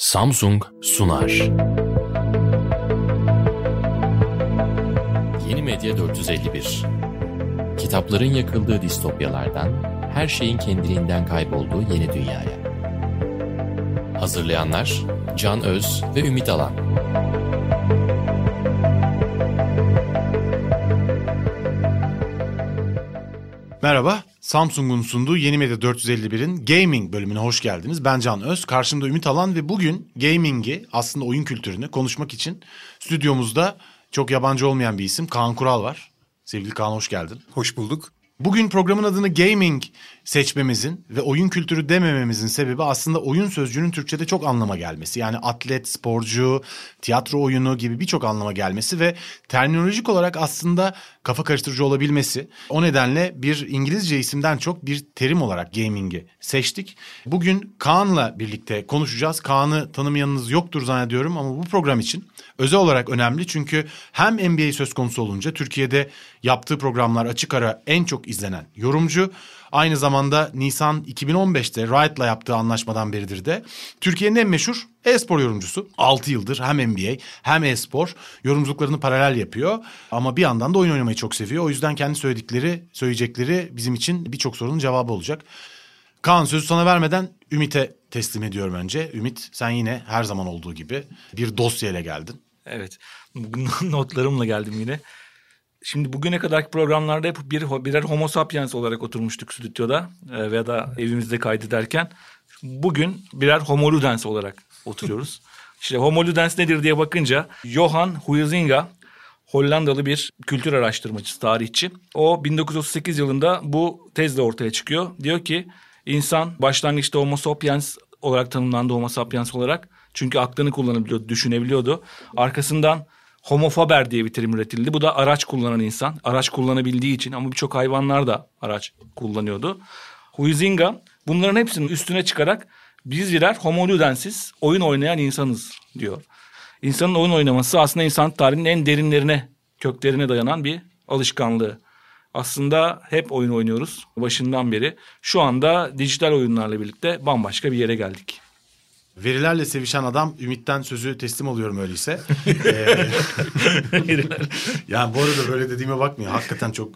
Samsung sunar. Yeni Medya 451 Kitapların yakıldığı distopyalardan, her şeyin kendiliğinden kaybolduğu yeni dünyaya. Hazırlayanlar Can Öz ve Ümit Alan. Merhaba, Samsung'un sunduğu Yeni Medya 451'in Gaming bölümüne hoş geldiniz. Ben Can Öz, karşımda Ümit Alan ve bugün gaming'i aslında oyun kültürünü konuşmak için stüdyomuzda çok yabancı olmayan bir isim Kaan Kural var. Sevgili Kaan hoş geldin. Hoş bulduk. Bugün programın adını gaming seçmemizin ve oyun kültürü demememizin sebebi aslında oyun sözcüğünün Türkçe'de çok anlama gelmesi. Yani atlet, sporcu, tiyatro oyunu gibi birçok anlama gelmesi ve terminolojik olarak aslında kafa karıştırıcı olabilmesi. O nedenle bir İngilizce isimden çok bir terim olarak gaming'i seçtik. Bugün Kaan'la birlikte konuşacağız. Kaan'ı tanımayanınız yoktur zannediyorum ama bu program için özel olarak önemli. Çünkü hem NBA söz konusu olunca Türkiye'de yaptığı programlar açık ara en çok izlenen yorumcu. Aynı zamanda Nisan 2015'te Riot'la yaptığı anlaşmadan beridir de Türkiye'nin en meşhur e-spor yorumcusu. 6 yıldır hem NBA hem e-spor yorumculuklarını paralel yapıyor. Ama bir yandan da oyun oynamayı çok seviyor. O yüzden kendi söyledikleri, söyleyecekleri bizim için birçok sorunun cevabı olacak. Kaan sözü sana vermeden Ümit'e teslim ediyorum önce. Ümit sen yine her zaman olduğu gibi bir dosyayla geldin. Evet. Notlarımla geldim yine. Şimdi bugüne kadarki programlarda hep bir, birer homo sapiens olarak oturmuştuk stüdyoda e, veya da evimizde kaydederken. Bugün birer homo ludens olarak oturuyoruz. İşte homo ludens nedir diye bakınca Johan Huizinga Hollandalı bir kültür araştırmacısı, tarihçi. O 1938 yılında bu tezle ortaya çıkıyor. Diyor ki insan başlangıçta homo sapiens olarak tanımlandı homo sapiens olarak. Çünkü aklını kullanabiliyordu, düşünebiliyordu. Arkasından homofaber diye bir terim üretildi. Bu da araç kullanan insan. Araç kullanabildiği için ama birçok hayvanlar da araç kullanıyordu. Huizinga bunların hepsinin üstüne çıkarak biz birer homo ludensiz oyun oynayan insanız diyor. İnsanın oyun oynaması aslında insan tarihinin en derinlerine, köklerine dayanan bir alışkanlığı. Aslında hep oyun oynuyoruz başından beri. Şu anda dijital oyunlarla birlikte bambaşka bir yere geldik. Verilerle sevişen adam Ümit'ten sözü teslim alıyorum öyleyse. ee, yani bu arada böyle dediğime bakmayın. Hakikaten çok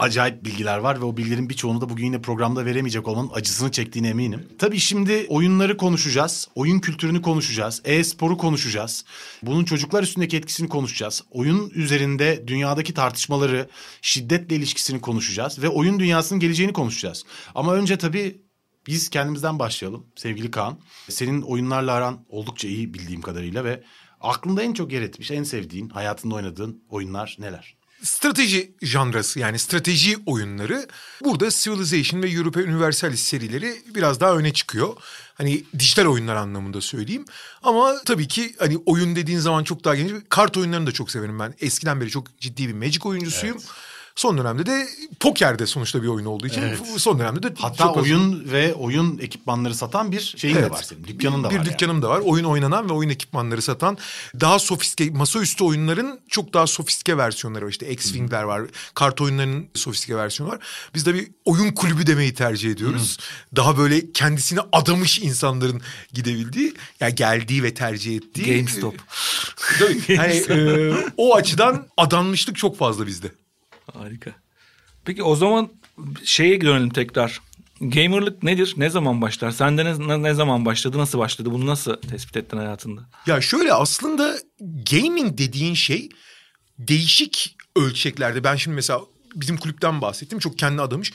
acayip bilgiler var ve o bilgilerin birçoğunu da bugün yine programda veremeyecek olmanın acısını çektiğine eminim. Tabii şimdi oyunları konuşacağız. Oyun kültürünü konuşacağız. E-sporu konuşacağız. Bunun çocuklar üstündeki etkisini konuşacağız. Oyun üzerinde dünyadaki tartışmaları, şiddetle ilişkisini konuşacağız ve oyun dünyasının geleceğini konuşacağız. Ama önce tabii biz kendimizden başlayalım sevgili Kaan. Senin oyunlarla aran oldukça iyi bildiğim kadarıyla ve aklında en çok yer etmiş, en sevdiğin, hayatında oynadığın oyunlar neler? Strateji janrası yani strateji oyunları. Burada Civilization ve Europa Universalis serileri biraz daha öne çıkıyor. Hani dijital oyunlar anlamında söyleyeyim. Ama tabii ki hani oyun dediğin zaman çok daha geniş. Kart oyunlarını da çok severim ben. Eskiden beri çok ciddi bir Magic oyuncusuyum. Evet. Son dönemde de pokerde sonuçta bir oyun olduğu için evet. son dönemde de hatta çok oyun özür... ve oyun ekipmanları satan bir şeyin evet. de var senin. Dükkanın da bir, var. Bir dükkanım yani. da var. Oyun oynanan ve oyun ekipmanları satan daha sofistike masaüstü oyunların çok daha sofistike versiyonları var. İşte X-Wing'ler var. Kart oyunlarının sofistike versiyonu var. Biz de bir oyun kulübü demeyi tercih ediyoruz. Hmm. Daha böyle kendisine adamış insanların gidebildiği, yani geldiği ve tercih ettiği. GameStop. Tabii. Yani, e, o açıdan adanmışlık çok fazla bizde. Harika. Peki o zaman şeye dönelim tekrar. Gamerlık nedir? Ne zaman başlar? Sende ne, ne zaman başladı? Nasıl başladı? Bunu nasıl tespit ettin hayatında? Ya şöyle aslında gaming dediğin şey değişik ölçeklerde. Ben şimdi mesela bizim kulüpten bahsettim. Çok kendi adamış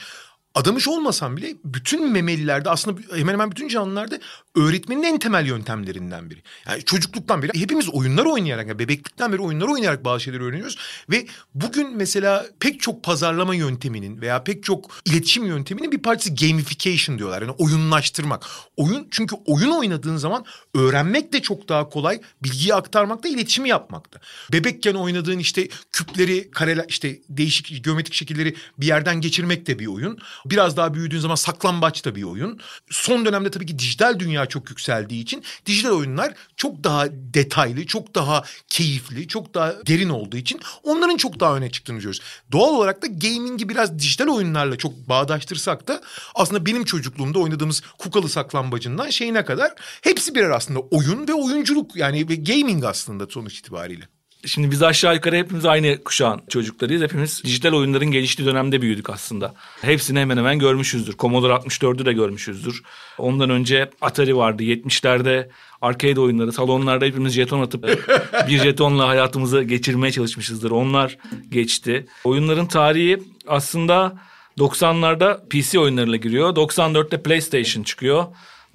adamış olmasam bile bütün memelilerde aslında hemen hemen bütün canlılarda öğretmenin en temel yöntemlerinden biri. Yani çocukluktan beri hepimiz oyunlar oynayarak, yani bebeklikten beri oyunlar oynayarak bazı şeyleri öğreniyoruz. Ve bugün mesela pek çok pazarlama yönteminin veya pek çok iletişim yönteminin bir parçası gamification diyorlar. Yani oyunlaştırmak. Oyun çünkü oyun oynadığın zaman öğrenmek de çok daha kolay, bilgiyi aktarmak da iletişimi yapmak da. Bebekken oynadığın işte küpleri, kareler işte değişik geometrik şekilleri bir yerden geçirmek de bir oyun. Biraz daha büyüdüğün zaman saklambaç da bir oyun. Son dönemde tabii ki dijital dünya çok yükseldiği için dijital oyunlar çok daha detaylı, çok daha keyifli, çok daha derin olduğu için onların çok daha öne çıktığını görüyoruz. Doğal olarak da gaming'i biraz dijital oyunlarla çok bağdaştırsak da aslında benim çocukluğumda oynadığımız kukalı saklambacından şeyine kadar hepsi birer aslında oyun ve oyunculuk yani ve gaming aslında sonuç itibariyle. Şimdi biz aşağı yukarı hepimiz aynı kuşağın çocuklarıyız. Hepimiz dijital oyunların geliştiği dönemde büyüdük aslında. Hepsini hemen hemen görmüşüzdür. Commodore 64'ü de görmüşüzdür. Ondan önce Atari vardı. 70'lerde arcade oyunları, salonlarda hepimiz jeton atıp bir jetonla hayatımızı geçirmeye çalışmışızdır. Onlar geçti. Oyunların tarihi aslında 90'larda PC oyunlarıyla giriyor. 94'te PlayStation çıkıyor.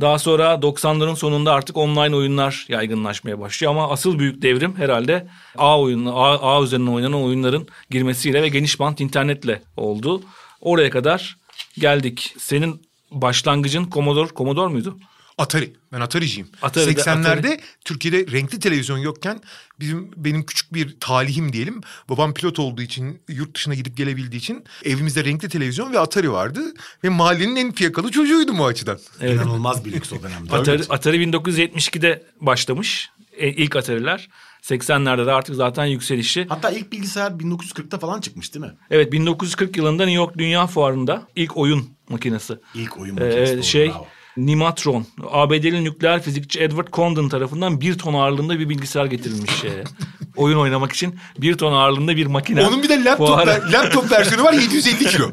Daha sonra 90'ların sonunda artık online oyunlar yaygınlaşmaya başlıyor ama asıl büyük devrim herhalde A oyunu A, A üzerinden oynanan oyunların girmesiyle ve geniş bant internetle oldu. Oraya kadar geldik. Senin başlangıcın Commodore Commodore muydu? Atari. Ben Atari'ciyim. Atari'de- 80'lerde Atari. Türkiye'de renkli televizyon yokken bizim benim küçük bir talihim diyelim. Babam pilot olduğu için yurt dışına gidip gelebildiği için evimizde renkli televizyon ve Atari vardı. Ve mahallenin en fiyakalı çocuğuydum o açıdan. Evet. İnanılmaz bir lüks o dönemde. Atari, Atari 1972'de başlamış. E, ilk Atari'ler. 80'lerde de artık zaten yükselişi. Hatta ilk bilgisayar 1940'ta falan çıkmış değil mi? Evet 1940 yılında New York Dünya Fuarı'nda ilk oyun makinesi. İlk oyun Ee, makinesi. doğru, şey bravo. Nimatron. ABD'li nükleer fizikçi Edward Condon tarafından bir ton ağırlığında bir bilgisayar getirilmiş. şeye. oyun oynamak için bir ton ağırlığında bir makine. Onun bir de laptop, fuara- laptop versiyonu var 750 kilo.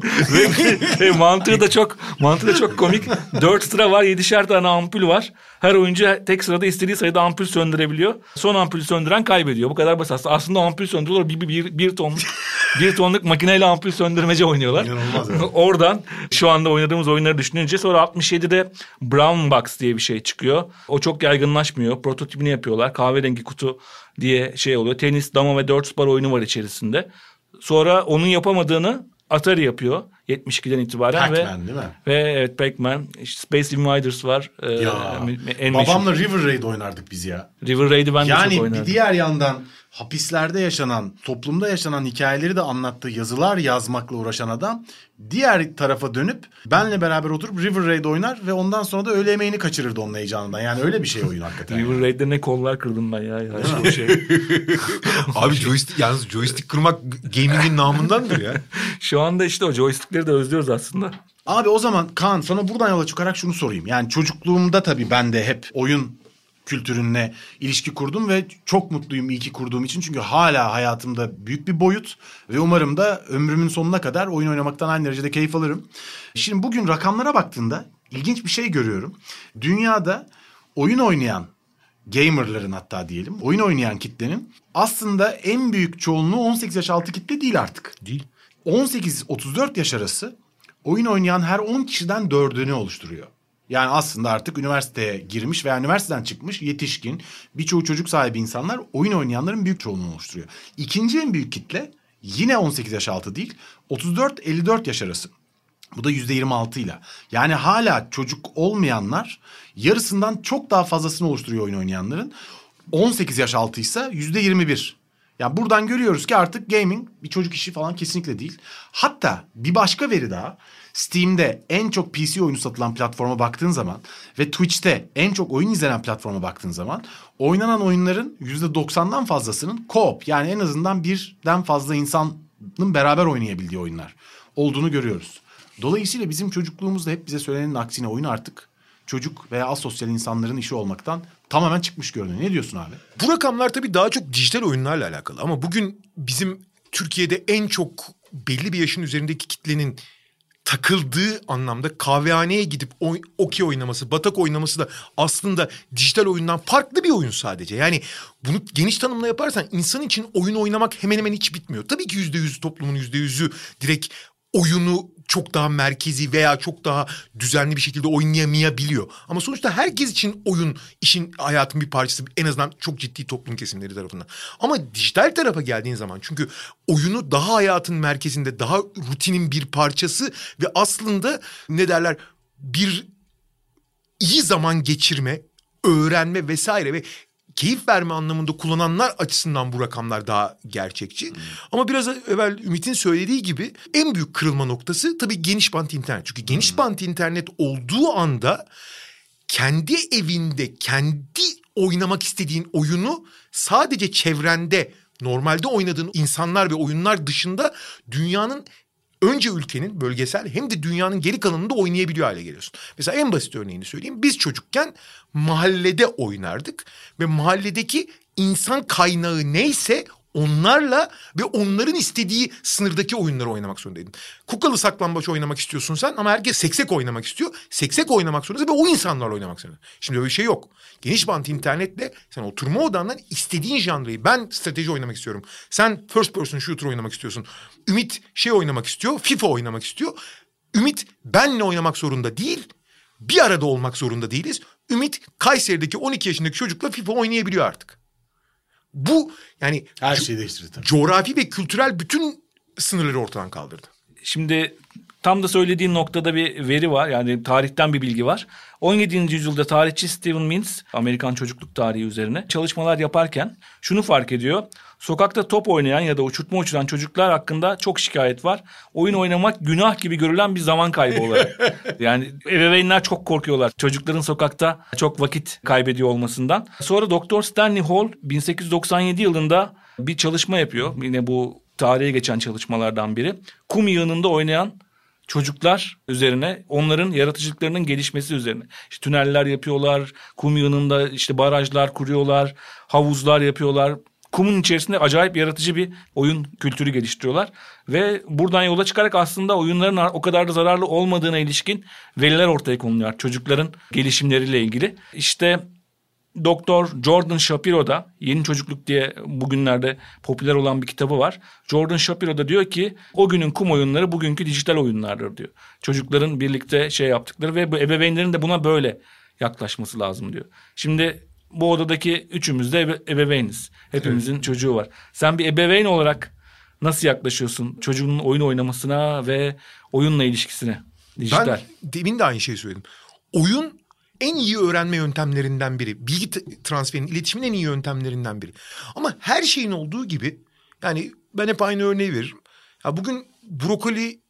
E, mantığı da çok mantığı da çok komik. Dört sıra var, yedişer tane ampul var. Her oyuncu tek sırada istediği sayıda ampul söndürebiliyor. Son ampulü söndüren kaybediyor. Bu kadar basit. Aslında ampul söndürüyorlar. Bir, bir, bir, bir ton bir tonluk makineyle ampul söndürmece oynuyorlar. İnanılmaz. Oradan şu anda oynadığımız oyunları düşününce sonra 67'de Brown Box diye bir şey çıkıyor. O çok yaygınlaşmıyor. Prototipini yapıyorlar. Kahverengi kutu diye şey oluyor. Tenis, dama ve dört spor oyunu var içerisinde. Sonra onun yapamadığını Atari yapıyor 72'den itibaren ve değil mi? ve evet Pac-Man, işte Space Invaders var. Ee, Ya, en meşhur. babamla River Raid oynardık biz ya. River Raid'i ben de çok Yani oynardım. bir diğer yandan hapislerde yaşanan, toplumda yaşanan hikayeleri de anlattığı yazılar yazmakla uğraşan adam diğer tarafa dönüp benle beraber oturup River Raid oynar ve ondan sonra da öğle yemeğini kaçırırdı onun heyecanından. Yani öyle bir şey oyun hakikaten. River Raid'de ne kollar kırdım ben ya. ya şu şey. Abi joystick yalnız joystick kurmak gaming'in namındandır ya. Şu anda işte o joystickleri de özlüyoruz aslında. Abi o zaman Kaan sana buradan yola çıkarak şunu sorayım. Yani çocukluğumda tabii ben de hep oyun kültürünle ilişki kurdum ve çok mutluyum iyi ki kurduğum için. Çünkü hala hayatımda büyük bir boyut ve umarım da ömrümün sonuna kadar oyun oynamaktan aynı derecede keyif alırım. Şimdi bugün rakamlara baktığında ilginç bir şey görüyorum. Dünyada oyun oynayan gamerların hatta diyelim oyun oynayan kitlenin aslında en büyük çoğunluğu 18 yaş altı kitle değil artık. Değil. 18-34 yaş arası oyun oynayan her 10 kişiden 4'ünü oluşturuyor. Yani aslında artık üniversiteye girmiş veya üniversiteden çıkmış yetişkin birçoğu çocuk sahibi insanlar oyun oynayanların büyük çoğunluğunu oluşturuyor. İkinci en büyük kitle yine 18 yaş altı değil 34-54 yaş arası. Bu da %26 ile. Yani hala çocuk olmayanlar yarısından çok daha fazlasını oluşturuyor oyun oynayanların. 18 yaş altıysa %21. Yani buradan görüyoruz ki artık gaming bir çocuk işi falan kesinlikle değil. Hatta bir başka veri daha. Steam'de en çok PC oyunu satılan platforma baktığın zaman ve Twitch'te en çok oyun izlenen platforma baktığın zaman oynanan oyunların %90'dan fazlasının co-op yani en azından birden fazla insanın beraber oynayabildiği oyunlar olduğunu görüyoruz. Dolayısıyla bizim çocukluğumuzda hep bize söylenenin aksine oyun artık çocuk veya asosyal insanların işi olmaktan tamamen çıkmış görünüyor. Ne diyorsun abi? Bu rakamlar tabii daha çok dijital oyunlarla alakalı ama bugün bizim Türkiye'de en çok belli bir yaşın üzerindeki kitlenin takıldığı anlamda kahvehaneye gidip oy, okey oynaması, batak oynaması da aslında dijital oyundan farklı bir oyun sadece. Yani bunu geniş tanımla yaparsan insan için oyun oynamak hemen hemen hiç bitmiyor. Tabii ki yüzde yüz toplumun yüzde yüzü direkt oyunu çok daha merkezi veya çok daha düzenli bir şekilde oynayamayabiliyor. Ama sonuçta herkes için oyun işin hayatın bir parçası en azından çok ciddi toplum kesimleri tarafından. Ama dijital tarafa geldiğin zaman çünkü oyunu daha hayatın merkezinde daha rutinin bir parçası ve aslında ne derler bir iyi zaman geçirme, öğrenme vesaire ve keyif verme anlamında kullananlar açısından bu rakamlar daha gerçekçi. Ama biraz evvel Ümit'in söylediği gibi en büyük kırılma noktası tabii geniş bant internet. Çünkü geniş bant internet olduğu anda kendi evinde kendi oynamak istediğin oyunu sadece çevrende normalde oynadığın insanlar ve oyunlar dışında dünyanın önce ülkenin bölgesel hem de dünyanın geri kalanında oynayabiliyor hale geliyorsun. Mesela en basit örneğini söyleyeyim. Biz çocukken mahallede oynardık ve mahalledeki insan kaynağı neyse onlarla ve onların istediği sınırdaki oyunları oynamak zorundaydın. Kukalı saklambaç oynamak istiyorsun sen ama herkes seksek oynamak istiyor. Seksek oynamak zorundasın ve o insanlarla oynamak zorunda. Şimdi öyle bir şey yok. Geniş bant internetle sen oturma odandan istediğin janrayı ben strateji oynamak istiyorum. Sen first person shooter oynamak istiyorsun. Ümit şey oynamak istiyor. FIFA oynamak istiyor. Ümit benle oynamak zorunda değil. Bir arada olmak zorunda değiliz. Ümit Kayseri'deki 12 yaşındaki çocukla FIFA oynayabiliyor artık. Bu yani Her şeyi değiştirdi tabii. coğrafi ve kültürel bütün sınırları ortadan kaldırdı. Şimdi tam da söylediğin noktada bir veri var. Yani tarihten bir bilgi var. 17. yüzyılda tarihçi Steven Mintz Amerikan çocukluk tarihi üzerine çalışmalar yaparken şunu fark ediyor. Sokakta top oynayan ya da uçurtma uçuran çocuklar hakkında çok şikayet var. Oyun oynamak günah gibi görülen bir zaman kaybı olarak. yani ebeveynler çok korkuyorlar çocukların sokakta çok vakit kaybediyor olmasından. Sonra Doktor Stanley Hall 1897 yılında bir çalışma yapıyor. Yine bu tarihe geçen çalışmalardan biri. Kum yığınında oynayan çocuklar üzerine onların yaratıcılıklarının gelişmesi üzerine. İşte tüneller yapıyorlar, kum yığınında işte barajlar kuruyorlar, havuzlar yapıyorlar. Kumun içerisinde acayip yaratıcı bir oyun kültürü geliştiriyorlar. Ve buradan yola çıkarak aslında oyunların o kadar da zararlı olmadığına ilişkin veriler ortaya konuluyor. Çocukların gelişimleriyle ilgili. İşte Doktor Jordan Shapiro da Yeni Çocukluk diye bugünlerde popüler olan bir kitabı var. Jordan Shapiro da diyor ki o günün kum oyunları bugünkü dijital oyunlardır diyor. Çocukların birlikte şey yaptıkları ve ebeveynlerin de buna böyle yaklaşması lazım diyor. Şimdi bu odadaki üçümüz de ebe- ebeveyniz. Hepimizin evet. çocuğu var. Sen bir ebeveyn olarak nasıl yaklaşıyorsun çocuğunun oyun oynamasına ve oyunla ilişkisine? Dijital. Ben demin de aynı şeyi söyledim. Oyun en iyi öğrenme yöntemlerinden biri. Bilgi transferinin, iletişimin en iyi yöntemlerinden biri. Ama her şeyin olduğu gibi yani ben hep aynı örneği veririm. Ya bugün brokoli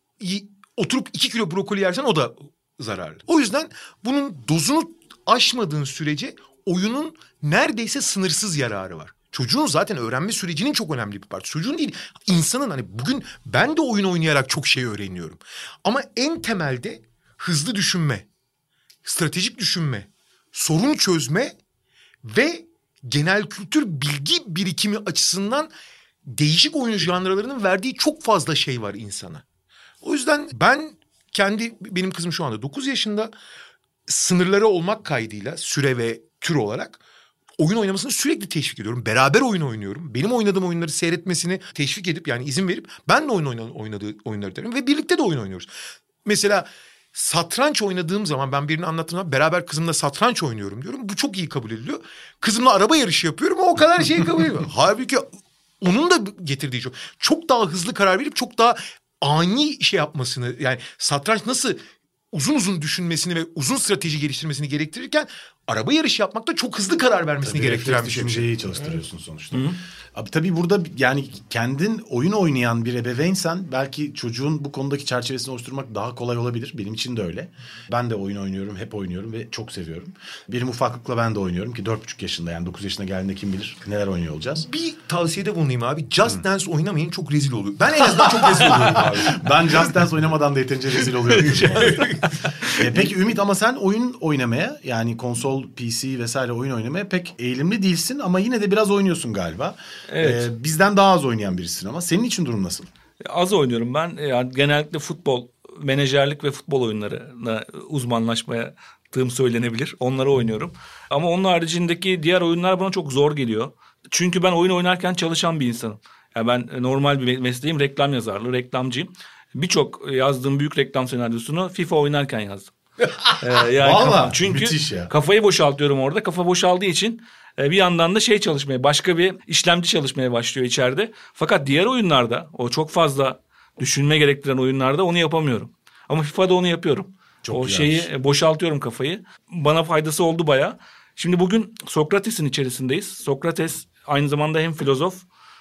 oturup iki kilo brokoli yersen o da zararlı. O yüzden bunun dozunu aşmadığın sürece oyunun neredeyse sınırsız yararı var. Çocuğun zaten öğrenme sürecinin çok önemli bir parçası. Çocuğun değil, insanın hani bugün ben de oyun oynayarak çok şey öğreniyorum. Ama en temelde hızlı düşünme, stratejik düşünme, sorun çözme ve genel kültür bilgi birikimi açısından değişik oyun janralarının verdiği çok fazla şey var insana. O yüzden ben kendi benim kızım şu anda 9 yaşında sınırları olmak kaydıyla süre ve tür olarak oyun oynamasını sürekli teşvik ediyorum. Beraber oyun oynuyorum. Benim oynadığım oyunları seyretmesini teşvik edip yani izin verip ben de oyun oynadığı oyunları derim ve birlikte de oyun oynuyoruz. Mesela satranç oynadığım zaman ben birini anlattığım zaman beraber kızımla satranç oynuyorum diyorum. Bu çok iyi kabul ediliyor. Kızımla araba yarışı yapıyorum o kadar şey kabul ediyor. Halbuki onun da getirdiği çok. Çok daha hızlı karar verip çok daha ani şey yapmasını yani satranç nasıl uzun uzun düşünmesini ve uzun strateji geliştirmesini gerektirirken araba yarışı yapmakta çok hızlı karar vermesini tabii gerektiren bir şey. Düşünceyi çalıştırıyorsun evet. sonuçta. Hı-hı. Abi tabii burada yani kendin oyun oynayan bir ebeveynsen belki çocuğun bu konudaki çerçevesini oluşturmak daha kolay olabilir. Benim için de öyle. Ben de oyun oynuyorum, hep oynuyorum ve çok seviyorum. Benim ufaklıkla ben de oynuyorum ki 4,5 yaşında yani 9 yaşına geldiğinde kim bilir neler oynuyor olacağız. Bir tavsiyede bulunayım abi. Just Hı. Dance oynamayın çok rezil oluyor. Ben en azından çok rezil oluyorum abi. ben Just Dance oynamadan da yeterince rezil oluyorum. e, peki Ümit ama sen oyun oynamaya yani konsol, PC vesaire oyun oynamaya pek eğilimli değilsin ama yine de biraz oynuyorsun galiba. Evet. Ee, bizden daha az oynayan birisin ama senin için durum nasıl? Az oynuyorum ben. Yani genellikle futbol, menajerlik ve futbol oyunlarına uzmanlaşmaya tığım söylenebilir. Onları oynuyorum. Ama onun haricindeki diğer oyunlar bana çok zor geliyor. Çünkü ben oyun oynarken çalışan bir insanım. Yani ben normal bir mesleğim reklam yazarlığı, reklamcıyım. Birçok yazdığım büyük reklam senaryosunu FIFA oynarken yazdım. ee, yani Vallahi, çünkü ya. kafayı boşaltıyorum orada. Kafa boşaldığı için e, bir yandan da şey çalışmaya, başka bir işlemci çalışmaya başlıyor içeride. Fakat diğer oyunlarda, o çok fazla düşünme gerektiren oyunlarda onu yapamıyorum. Ama FIFA'da onu yapıyorum. Çok o güzelmiş. şeyi e, boşaltıyorum kafayı. Bana faydası oldu baya. Şimdi bugün Sokrates'in içerisindeyiz. Sokrates aynı zamanda hem filozof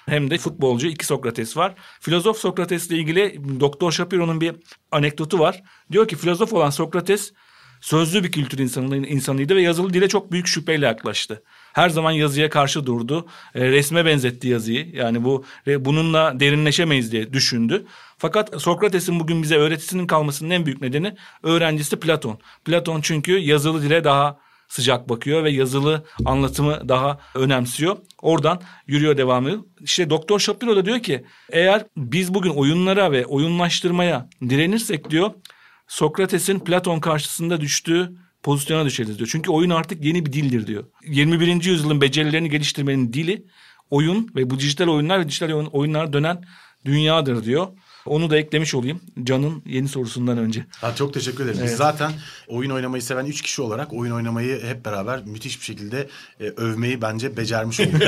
hem de futbolcu iki Sokrates var. Filozof Sokrates'le ilgili Doktor Shapiro'nun bir anekdotu var. Diyor ki filozof olan Sokrates sözlü bir kültür insanı, insanıydı ve yazılı dile çok büyük şüpheyle yaklaştı. Her zaman yazıya karşı durdu. E, resme benzetti yazıyı. Yani bu bununla derinleşemeyiz diye düşündü. Fakat Sokrates'in bugün bize öğretisinin kalmasının en büyük nedeni öğrencisi Platon. Platon çünkü yazılı dile daha sıcak bakıyor ve yazılı anlatımı daha önemsiyor. Oradan yürüyor devamı. İşte Doktor Shapiro da diyor ki eğer biz bugün oyunlara ve oyunlaştırmaya direnirsek diyor Sokrates'in Platon karşısında düştüğü pozisyona düşeriz diyor. Çünkü oyun artık yeni bir dildir diyor. 21. yüzyılın becerilerini geliştirmenin dili oyun ve bu dijital oyunlar ve dijital oyunlar dönen dünyadır diyor. Onu da eklemiş olayım Can'ın yeni sorusundan önce. Ha, çok teşekkür ederim. Evet. Biz zaten oyun oynamayı seven üç kişi olarak oyun oynamayı hep beraber müthiş bir şekilde e, övmeyi bence becermiş olduk.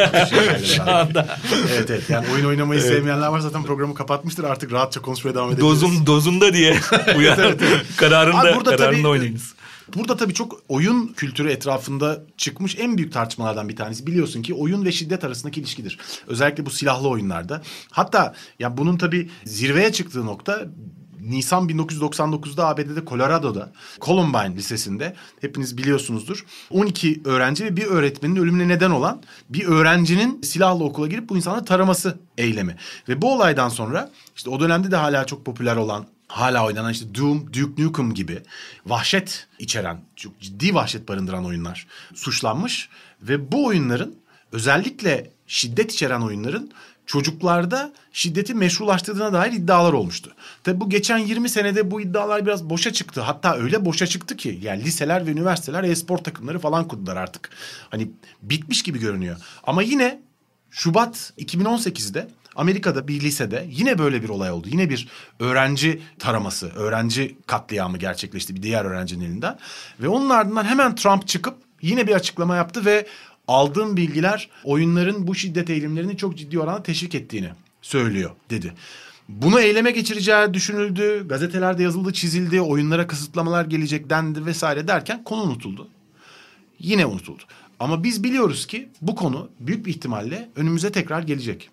Şu anda. Evet evet yani oyun oynamayı evet. sevmeyenler var zaten programı kapatmıştır artık rahatça konuşmaya devam edebiliriz. Dozum, dozunda diye uyar. evet, evet. kararında, Abi burada kararında tabii, oynayınız. Burada tabii çok oyun kültürü etrafında çıkmış en büyük tartışmalardan bir tanesi. Biliyorsun ki oyun ve şiddet arasındaki ilişkidir. Özellikle bu silahlı oyunlarda. Hatta ya bunun tabii zirveye çıktığı nokta Nisan 1999'da ABD'de Colorado'da Columbine Lisesi'nde hepiniz biliyorsunuzdur. 12 öğrenci ve bir öğretmenin ölümüne neden olan bir öğrencinin silahlı okula girip bu insanları taraması eylemi. Ve bu olaydan sonra işte o dönemde de hala çok popüler olan hala oynanan işte Doom, Duke Nukem gibi vahşet içeren, çok ciddi vahşet barındıran oyunlar suçlanmış. Ve bu oyunların özellikle şiddet içeren oyunların çocuklarda şiddeti meşrulaştırdığına dair iddialar olmuştu. Tabi bu geçen 20 senede bu iddialar biraz boşa çıktı. Hatta öyle boşa çıktı ki yani liseler ve üniversiteler e-spor takımları falan kurdular artık. Hani bitmiş gibi görünüyor. Ama yine Şubat 2018'de Amerika'da bir lisede yine böyle bir olay oldu. Yine bir öğrenci taraması, öğrenci katliamı gerçekleşti bir diğer öğrencinin elinden. Ve onun ardından hemen Trump çıkıp yine bir açıklama yaptı ve aldığım bilgiler oyunların bu şiddet eğilimlerini çok ciddi oranda teşvik ettiğini söylüyor dedi. Bunu eyleme geçireceği düşünüldü. Gazetelerde yazıldı, çizildi. Oyunlara kısıtlamalar gelecek dendi vesaire derken konu unutuldu. Yine unutuldu. Ama biz biliyoruz ki bu konu büyük bir ihtimalle önümüze tekrar gelecek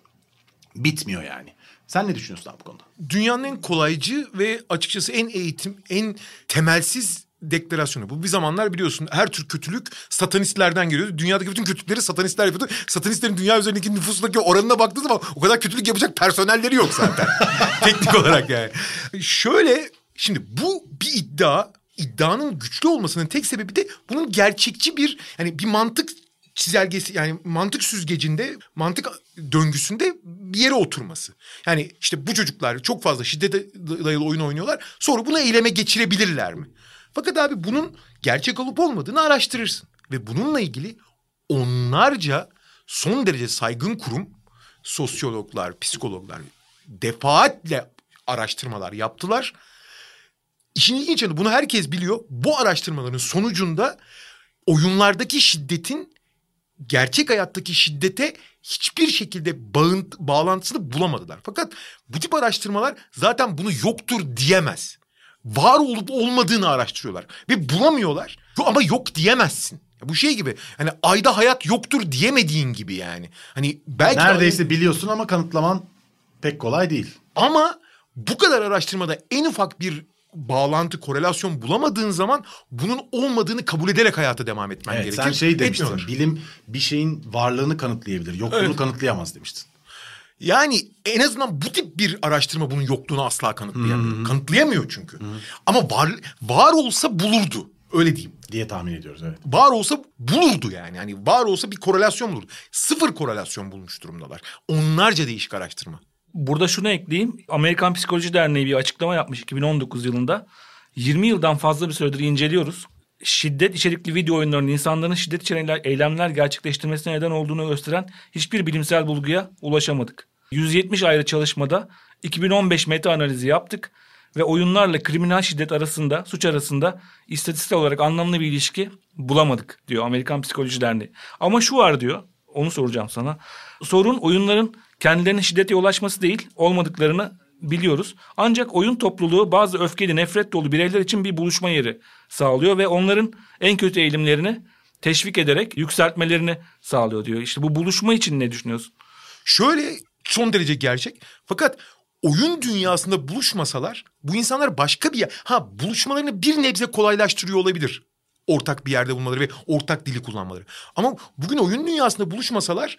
bitmiyor yani. Sen ne düşünüyorsun abi bu konuda? Dünyanın en kolaycı ve açıkçası en eğitim, en temelsiz deklarasyonu. Bu bir zamanlar biliyorsun her tür kötülük satanistlerden geliyordu. Dünyadaki bütün kötülükleri satanistler yapıyordu. Satanistlerin dünya üzerindeki nüfusundaki oranına baktığın zaman o kadar kötülük yapacak personelleri yok zaten. Teknik olarak yani. Şöyle şimdi bu bir iddia iddianın güçlü olmasının tek sebebi de bunun gerçekçi bir yani bir mantık çizelgesi yani mantık süzgecinde, mantık döngüsünde bir yere oturması. Yani işte bu çocuklar çok fazla şiddete dayalı oyun oynuyorlar. Sonra bunu eyleme geçirebilirler mi? Fakat abi bunun gerçek olup olmadığını araştırırsın. Ve bununla ilgili onlarca son derece saygın kurum, sosyologlar, psikologlar defaatle araştırmalar yaptılar. İşin ilginç yanı bunu herkes biliyor. Bu araştırmaların sonucunda oyunlardaki şiddetin gerçek hayattaki şiddete hiçbir şekilde bağın, bağlantısını bulamadılar. Fakat bu tip araştırmalar zaten bunu yoktur diyemez. Var olup olmadığını araştırıyorlar ve bulamıyorlar. Ama yok diyemezsin. Bu şey gibi hani ayda hayat yoktur diyemediğin gibi yani. Hani belki neredeyse de... biliyorsun ama kanıtlaman pek kolay değil. Ama bu kadar araştırmada en ufak bir bağlantı, korelasyon bulamadığın zaman bunun olmadığını kabul ederek hayata devam etmen evet, gerekir. Sen şey demiştin, bilim bir şeyin varlığını kanıtlayabilir, yokluğunu evet. kanıtlayamaz demiştin. Yani en azından bu tip bir araştırma bunun yokluğunu asla kanıtlayamıyor. Hmm. Kanıtlayamıyor çünkü. Hmm. Ama var var olsa bulurdu. Öyle diyeyim. Diye tahmin ediyoruz evet. Var olsa bulurdu yani. Yani var olsa bir korelasyon bulurdu. Sıfır korelasyon bulmuş durumdalar. Onlarca değişik araştırma. Burada şunu ekleyeyim. Amerikan Psikoloji Derneği bir açıklama yapmış 2019 yılında. 20 yıldan fazla bir süredir inceliyoruz. Şiddet içerikli video oyunlarının insanların şiddet içeren eylemler gerçekleştirmesine neden olduğunu gösteren hiçbir bilimsel bulguya ulaşamadık. 170 ayrı çalışmada 2015 meta analizi yaptık ve oyunlarla kriminal şiddet arasında, suç arasında istatistiksel olarak anlamlı bir ilişki bulamadık diyor Amerikan Psikoloji Derneği. Ama şu var diyor, onu soracağım sana. Sorun oyunların kendilerine şiddete ulaşması değil, olmadıklarını biliyoruz. Ancak oyun topluluğu bazı öfkeli, nefret dolu bireyler için bir buluşma yeri sağlıyor ve onların en kötü eğilimlerini teşvik ederek yükseltmelerini sağlıyor diyor. İşte bu buluşma için ne düşünüyorsun? Şöyle son derece gerçek. Fakat oyun dünyasında buluşmasalar bu insanlar başka bir yer... Ha buluşmalarını bir nebze kolaylaştırıyor olabilir. Ortak bir yerde bulmaları ve ortak dili kullanmaları. Ama bugün oyun dünyasında buluşmasalar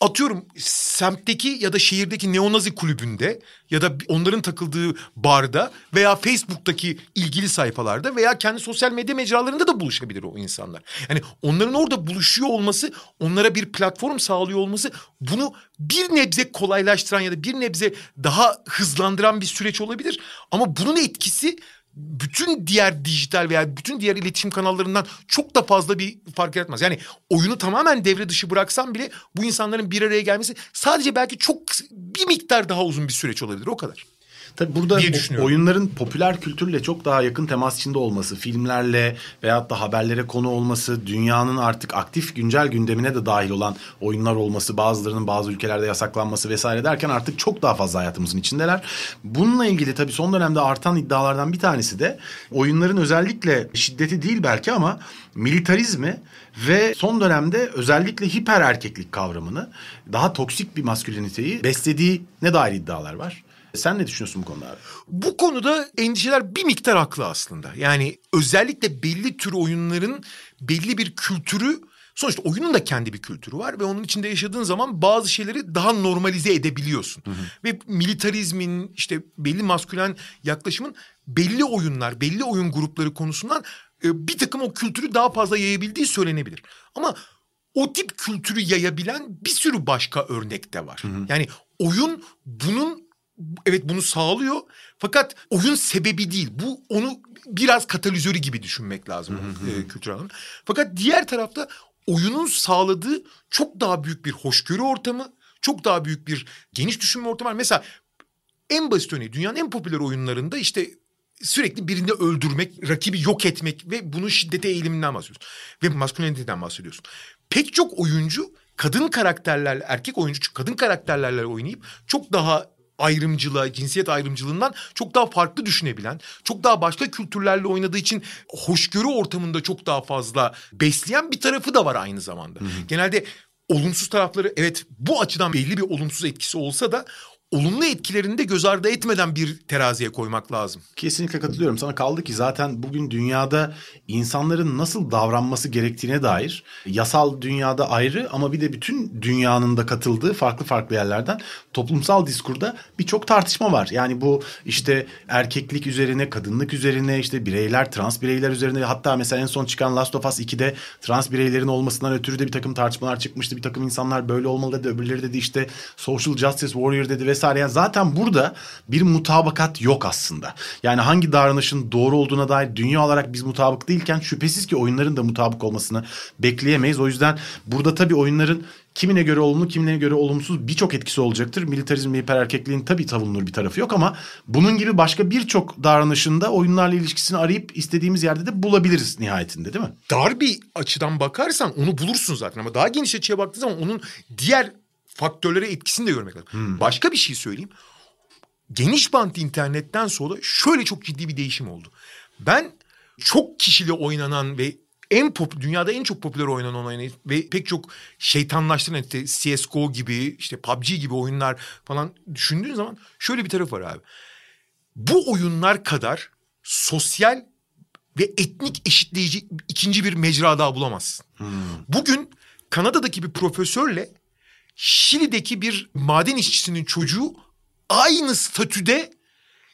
atıyorum semtteki ya da şehirdeki neonazi kulübünde ya da onların takıldığı barda veya Facebook'taki ilgili sayfalarda veya kendi sosyal medya mecralarında da buluşabilir o insanlar. Yani onların orada buluşuyor olması, onlara bir platform sağlıyor olması bunu bir nebze kolaylaştıran ya da bir nebze daha hızlandıran bir süreç olabilir. Ama bunun etkisi bütün diğer dijital veya bütün diğer iletişim kanallarından çok da fazla bir fark yaratmaz. Yani oyunu tamamen devre dışı bıraksam bile bu insanların bir araya gelmesi sadece belki çok bir miktar daha uzun bir süreç olabilir o kadar. Tabii burada diye düşünüyorum. oyunların popüler kültürle çok daha yakın temas içinde olması, filmlerle veyahut da haberlere konu olması, dünyanın artık aktif güncel gündemine de dahil olan oyunlar olması, bazılarının bazı ülkelerde yasaklanması vesaire derken artık çok daha fazla hayatımızın içindeler. Bununla ilgili tabii son dönemde artan iddialardan bir tanesi de oyunların özellikle şiddeti değil belki ama militarizmi ve son dönemde özellikle hiper erkeklik kavramını daha toksik bir masküliniteyi beslediğine dair iddialar var. Sen ne düşünüyorsun bu konuda abi? Bu konuda endişeler bir miktar haklı aslında. Yani özellikle belli tür oyunların belli bir kültürü sonuçta oyunun da kendi bir kültürü var ve onun içinde yaşadığın zaman bazı şeyleri daha normalize edebiliyorsun. Ve militarizmin işte belli maskülen yaklaşımın belli oyunlar, belli oyun grupları konusundan e, bir takım o kültürü daha fazla yayabildiği söylenebilir. Ama o tip kültürü yayabilen bir sürü başka örnek de var. Yani oyun bunun evet bunu sağlıyor fakat oyun sebebi değil. Bu onu biraz katalizörü gibi düşünmek lazım e, kültürel anlamda. Fakat diğer tarafta oyunun sağladığı çok daha büyük bir hoşgörü ortamı, çok daha büyük bir geniş düşünme ortamı var. Mesela en basit örneği dünyanın en popüler oyunlarında işte sürekli birini öldürmek, rakibi yok etmek ve bunun şiddete eğiliminden bahsediyorsun. Ve masküleniteden bahsediyorsun. Pek çok oyuncu kadın karakterlerle, erkek oyuncu kadın karakterlerle oynayıp çok daha ayrımcılığa, cinsiyet ayrımcılığından çok daha farklı düşünebilen, çok daha başka kültürlerle oynadığı için hoşgörü ortamında çok daha fazla besleyen bir tarafı da var aynı zamanda. Genelde olumsuz tarafları evet bu açıdan belli bir olumsuz etkisi olsa da olumlu etkilerini de göz ardı etmeden bir teraziye koymak lazım. Kesinlikle katılıyorum sana kaldı ki zaten bugün dünyada insanların nasıl davranması gerektiğine dair yasal dünyada ayrı ama bir de bütün dünyanın da katıldığı farklı farklı yerlerden toplumsal diskurda birçok tartışma var. Yani bu işte erkeklik üzerine, kadınlık üzerine, işte bireyler, trans bireyler üzerine hatta mesela en son çıkan Last of Us 2'de trans bireylerin olmasından ötürü de bir takım tartışmalar çıkmıştı. Bir takım insanlar böyle olmalı dedi, öbürleri dedi işte social justice warrior dedi vesaire. Yani zaten burada bir mutabakat yok aslında. Yani hangi davranışın doğru olduğuna dair dünya olarak biz mutabık değilken şüphesiz ki oyunların da mutabık olmasını bekleyemeyiz. O yüzden burada tabii oyunların kimine göre olumlu, kimine göre olumsuz birçok etkisi olacaktır. Militarizm ve hipererkekliğin tabii savunulur bir tarafı yok ama bunun gibi başka birçok davranışında oyunlarla ilişkisini arayıp istediğimiz yerde de bulabiliriz nihayetinde değil mi? Dar bir açıdan bakarsan onu bulursun zaten ama daha geniş açıya baktığın zaman onun diğer faktörlere etkisini de görmek lazım. Başka bir şey söyleyeyim. Geniş bant internetten sonra şöyle çok ciddi bir değişim oldu. Ben çok kişili oynanan ve en pop dünyada en çok popüler oynanan oyun ve pek çok şeytanlaştıran işte CS:GO gibi işte PUBG gibi oyunlar falan düşündüğün zaman şöyle bir taraf var abi. Bu oyunlar kadar sosyal ve etnik eşitleyici ikinci bir mecra daha bulamazsın. Bugün Kanada'daki bir profesörle Şili'deki bir maden işçisinin çocuğu aynı statüde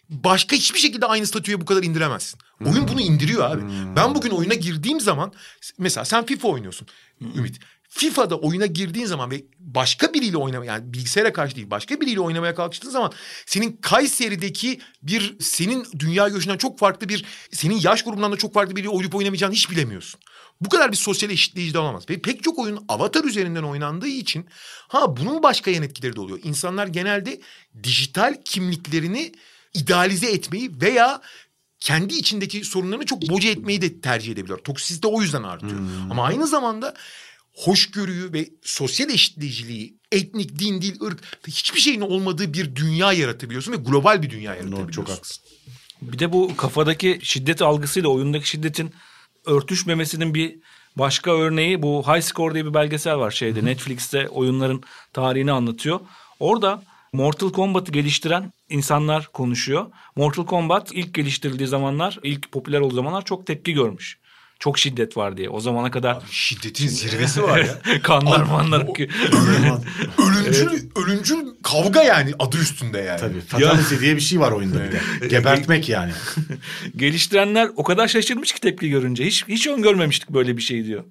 başka hiçbir şekilde aynı statüye bu kadar indiremezsin. Oyun bunu indiriyor abi. Ben bugün oyuna girdiğim zaman mesela sen FIFA oynuyorsun Ümit. FIFA'da oyuna girdiğin zaman ve başka biriyle oynamaya yani bilgisayara karşı değil başka biriyle oynamaya kalkıştığın zaman senin Kayseri'deki bir senin dünya görüşünden çok farklı bir senin yaş grubundan da çok farklı biriyle oynayıp oynamayacağını hiç bilemiyorsun. Bu kadar bir sosyal eşitleyici de olamaz. Ve pek çok oyun avatar üzerinden oynandığı için ha bunun başka yan etkileri de oluyor. İnsanlar genelde dijital kimliklerini idealize etmeyi veya kendi içindeki sorunlarını çok boca etmeyi de tercih edebiliyor. Toksisite o yüzden artıyor. Ama aynı zamanda hoşgörüyü ve sosyal eşitleyiciliği, etnik, din, dil, ırk hiçbir şeyin olmadığı bir dünya yaratabiliyorsun ve global bir dünya yaratabiliyorsun. Çok haklısın. Bir de bu kafadaki şiddet algısıyla oyundaki şiddetin örtüşmemesinin bir Başka örneği bu High Score diye bir belgesel var şeyde Netflix'te oyunların tarihini anlatıyor. Orada Mortal Kombat'ı geliştiren insanlar konuşuyor. Mortal Kombat ilk geliştirildiği zamanlar, ilk popüler olduğu zamanlar çok tepki görmüş. Çok şiddet var diye. O zamana kadar Şiddetin zirvesi var ya. kanlar manlar o- akıyor. ölümcül, ölümcül kavga yani adı üstünde yani. Tabii fatality diye bir şey var oyunda bir de. Gebertmek yani. Geliştirenler o kadar şaşırmış ki tepki görünce. Hiç hiç öngörmemiştik böyle bir şey diyor.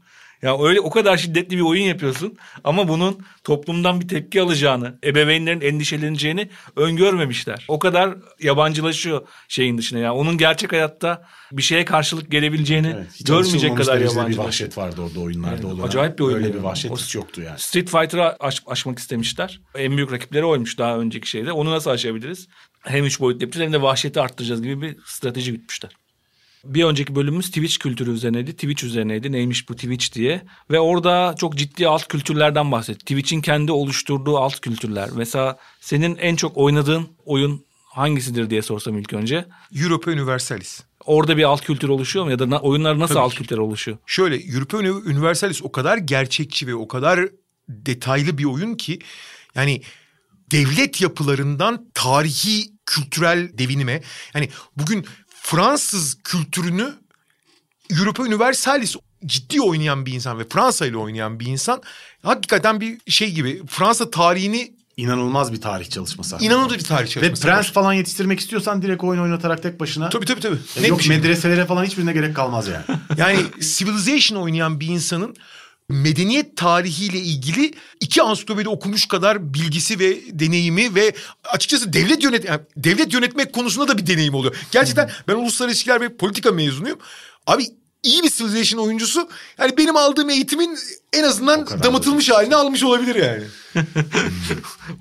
Ya öyle o kadar şiddetli bir oyun yapıyorsun ama bunun toplumdan bir tepki alacağını, ebeveynlerin endişeleneceğini öngörmemişler. O kadar yabancılaşıyor şeyin dışına ya. Onun gerçek hayatta bir şeye karşılık gelebileceğini Evet, görmeyecek kadar derecede bir vahşet vardı orada oyunlarda Yani olan. acayip bir oyun Öyle yani. bir vahşet O- hiç yoktu yani. Street Fighter'ı aş- aşmak istemişler. En büyük rakipleri oymuş daha önceki şeyde. Onu nasıl aşabiliriz? Hem üç boyutlu yapacağız hem de vahşeti arttıracağız gibi bir strateji gütmüşler. Bir önceki bölümümüz Twitch kültürü üzerineydi. Twitch üzerineydi. Neymiş bu Twitch diye. Ve orada çok ciddi alt kültürlerden bahsetti. Twitch'in kendi oluşturduğu alt kültürler. Mesela senin en çok oynadığın oyun hangisidir diye sorsam ilk önce. Europa Universalis. Orada bir alt kültür oluşuyor mu? Ya da oyunlar nasıl Tabii alt kültür oluşuyor? Şöyle Europa Uni- Universalis o kadar gerçekçi ve o kadar detaylı bir oyun ki yani devlet yapılarından tarihi kültürel devinime yani bugün Fransız kültürünü Europa Universalis ciddi oynayan bir insan ve Fransa ile oynayan bir insan hakikaten bir şey gibi Fransa tarihini İnanılmaz bir tarih çalışması. inanılmaz bir tarih Ve çalışması. prens falan yetiştirmek istiyorsan direkt oyun oynatarak tek başına. Tabii tabii tabii. E, Net Yok şey. medreselere falan hiçbirine gerek kalmaz yani. Yani Civilization oynayan bir insanın medeniyet tarihiyle ilgili iki ansiklopedi okumuş kadar bilgisi ve deneyimi ve açıkçası devlet yönet yani devlet yönetmek konusunda da bir deneyim oluyor. Gerçekten ben uluslararası ilişkiler ve politika mezunuyum. Abi iyi bir Civilization oyuncusu yani benim aldığım eğitimin en azından damatılmış halini almış olabilir yani.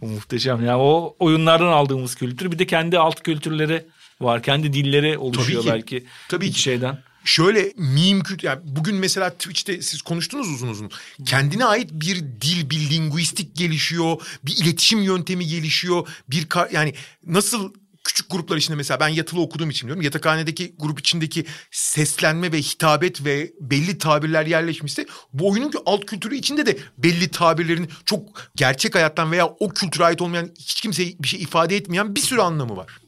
O muhteşem ya. O oyunlardan aldığımız kültür bir de kendi alt kültürleri var. Kendi dilleri oluşuyor ki. belki. Tabii ki. şeyden. Şöyle meme kültürü yani bugün mesela Twitch'te siz konuştunuz uzun uzun. Kendine ait bir dil, bir linguistik gelişiyor, bir iletişim yöntemi gelişiyor. Bir kar- yani nasıl küçük gruplar içinde mesela ben yatılı okuduğum için diyorum. Yatakhanedeki grup içindeki seslenme ve hitabet ve belli tabirler yerleşmişse bu oyunun alt kültürü içinde de belli tabirlerin çok gerçek hayattan veya o kültüre ait olmayan hiç kimseye bir şey ifade etmeyen bir sürü anlamı var.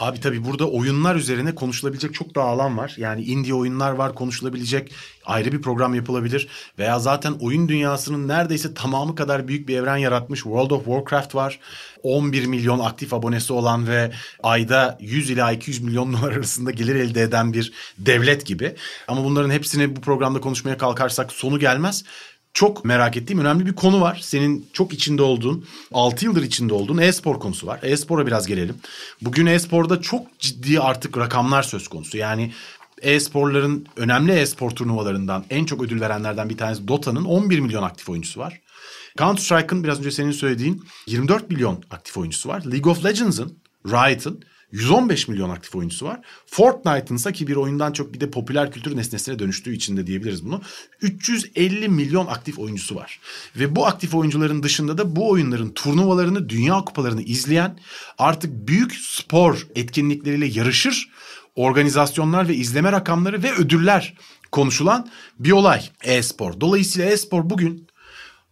Abi tabii burada oyunlar üzerine konuşulabilecek çok daha alan var. Yani indie oyunlar var konuşulabilecek ayrı bir program yapılabilir. Veya zaten oyun dünyasının neredeyse tamamı kadar büyük bir evren yaratmış World of Warcraft var. 11 milyon aktif abonesi olan ve ayda 100 ila 200 milyon dolar arasında gelir elde eden bir devlet gibi. Ama bunların hepsini bu programda konuşmaya kalkarsak sonu gelmez. Çok merak ettiğim önemli bir konu var. Senin çok içinde olduğun, 6 yıldır içinde olduğun e-spor konusu var. E-spora biraz gelelim. Bugün e-sporda çok ciddi artık rakamlar söz konusu. Yani e-sporların önemli e-spor turnuvalarından en çok ödül verenlerden bir tanesi Dota'nın 11 milyon aktif oyuncusu var. Counter Strike'ın biraz önce senin söylediğin 24 milyon aktif oyuncusu var. League of Legends'ın, Riot'ın 115 milyon aktif oyuncusu var. Fortnite'ın ise ki bir oyundan çok bir de popüler kültür nesnesine dönüştüğü için de diyebiliriz bunu. 350 milyon aktif oyuncusu var. Ve bu aktif oyuncuların dışında da bu oyunların turnuvalarını, dünya kupalarını izleyen artık büyük spor etkinlikleriyle yarışır organizasyonlar ve izleme rakamları ve ödüller konuşulan bir olay e-spor. Dolayısıyla e-spor bugün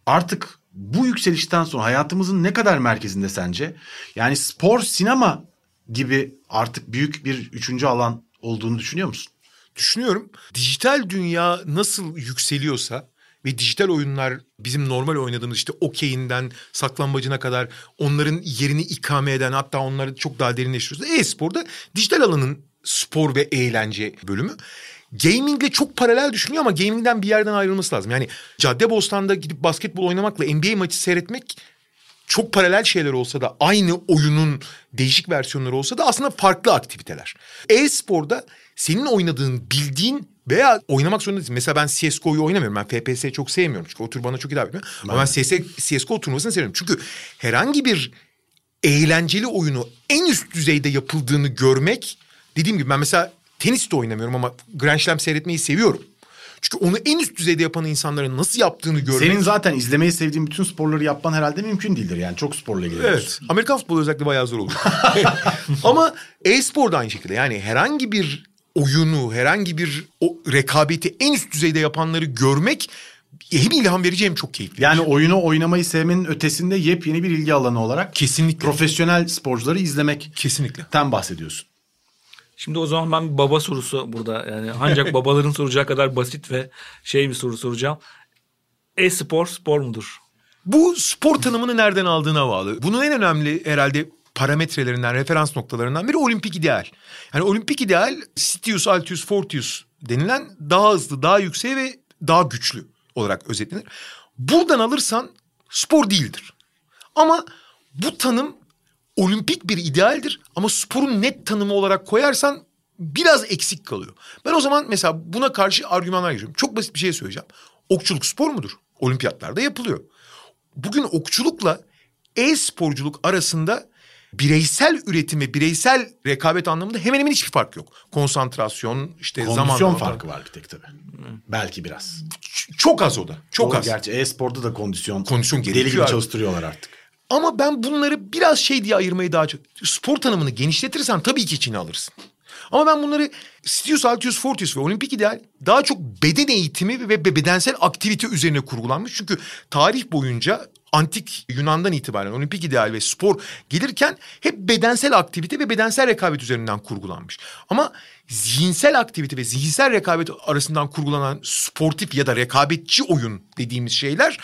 artık bu yükselişten sonra hayatımızın ne kadar merkezinde sence? Yani spor, sinema gibi artık büyük bir üçüncü alan olduğunu düşünüyor musun? düşünüyorum. Dijital dünya nasıl yükseliyorsa ve dijital oyunlar bizim normal oynadığımız işte okeyinden saklambacına kadar onların yerini ikame eden hatta onları çok daha derinleştiriyoruz. E-sporda dijital alanın spor ve eğlence bölümü. Gamingle çok paralel düşünüyor ama gamingden bir yerden ayrılması lazım. Yani Caddebostan'da gidip basketbol oynamakla NBA maçı seyretmek çok paralel şeyler olsa da aynı oyunun değişik versiyonları olsa da aslında farklı aktiviteler. E-sporda senin oynadığın, bildiğin veya oynamak zorunda değilsin. Mesela ben CSGO'yu oynamıyorum. Ben FPS'yi çok sevmiyorum. Çünkü o tür bana çok hitap etmiyor. Ama ben CS, CSGO turnuvasını seviyorum. Çünkü herhangi bir eğlenceli oyunu en üst düzeyde yapıldığını görmek... Dediğim gibi ben mesela tenis de oynamıyorum ama Grand Slam seyretmeyi seviyorum. Çünkü onu en üst düzeyde yapan insanların nasıl yaptığını görmek... Senin zaten izlemeyi sevdiğin bütün sporları yapman herhalde mümkün değildir. Yani çok sporla ilgileniyorsun. Evet. Amerikan futbolu özellikle bayağı zor oluyor. Ama e-spor da aynı şekilde. Yani herhangi bir oyunu, herhangi bir o rekabeti en üst düzeyde yapanları görmek hem ilham verici hem çok keyifli. Yani oyunu oynamayı sevmenin ötesinde yepyeni bir ilgi alanı olarak Kesinlikle. profesyonel sporcuları izlemek Kesinlikle. ten bahsediyorsun. Şimdi o zaman ben bir baba sorusu burada yani ancak babaların soracağı kadar basit ve şey bir soru soracağım. E-spor spor mudur? Bu spor tanımını nereden aldığına bağlı. Bunun en önemli herhalde parametrelerinden, referans noktalarından biri olimpik ideal. Yani olimpik ideal Sitius, Altius, Fortius denilen daha hızlı, daha yüksek ve daha güçlü olarak özetlenir. Buradan alırsan spor değildir. Ama bu tanım olimpik bir idealdir ama sporun net tanımı olarak koyarsan biraz eksik kalıyor. Ben o zaman mesela buna karşı argümanlar getiriyorum. Çok basit bir şey söyleyeceğim. Okçuluk spor mudur? Olimpiyatlarda yapılıyor. Bugün okçulukla e-sporculuk arasında bireysel üretim ve bireysel rekabet anlamında hemen hemen hiçbir fark yok. Konsantrasyon, işte Kondisyon zaman farkı var bir tek tabii. Belki biraz. Ç- Çok az o da. Çok Doğru, az. Gerçi e-sporda da kondisyon, Kondisyon deli gerekiyor gibi abi. çalıştırıyorlar artık. Ama ben bunları biraz şey diye ayırmayı daha çok... Spor tanımını genişletirsen tabii ki içine alırsın. Ama ben bunları Stius, Altius, Fortius ve Olimpik ideal daha çok beden eğitimi ve be- bedensel aktivite üzerine kurgulanmış. Çünkü tarih boyunca antik Yunan'dan itibaren olimpik ideal ve spor gelirken hep bedensel aktivite ve bedensel rekabet üzerinden kurgulanmış. Ama zihinsel aktivite ve zihinsel rekabet arasından kurgulanan sportif ya da rekabetçi oyun dediğimiz şeyler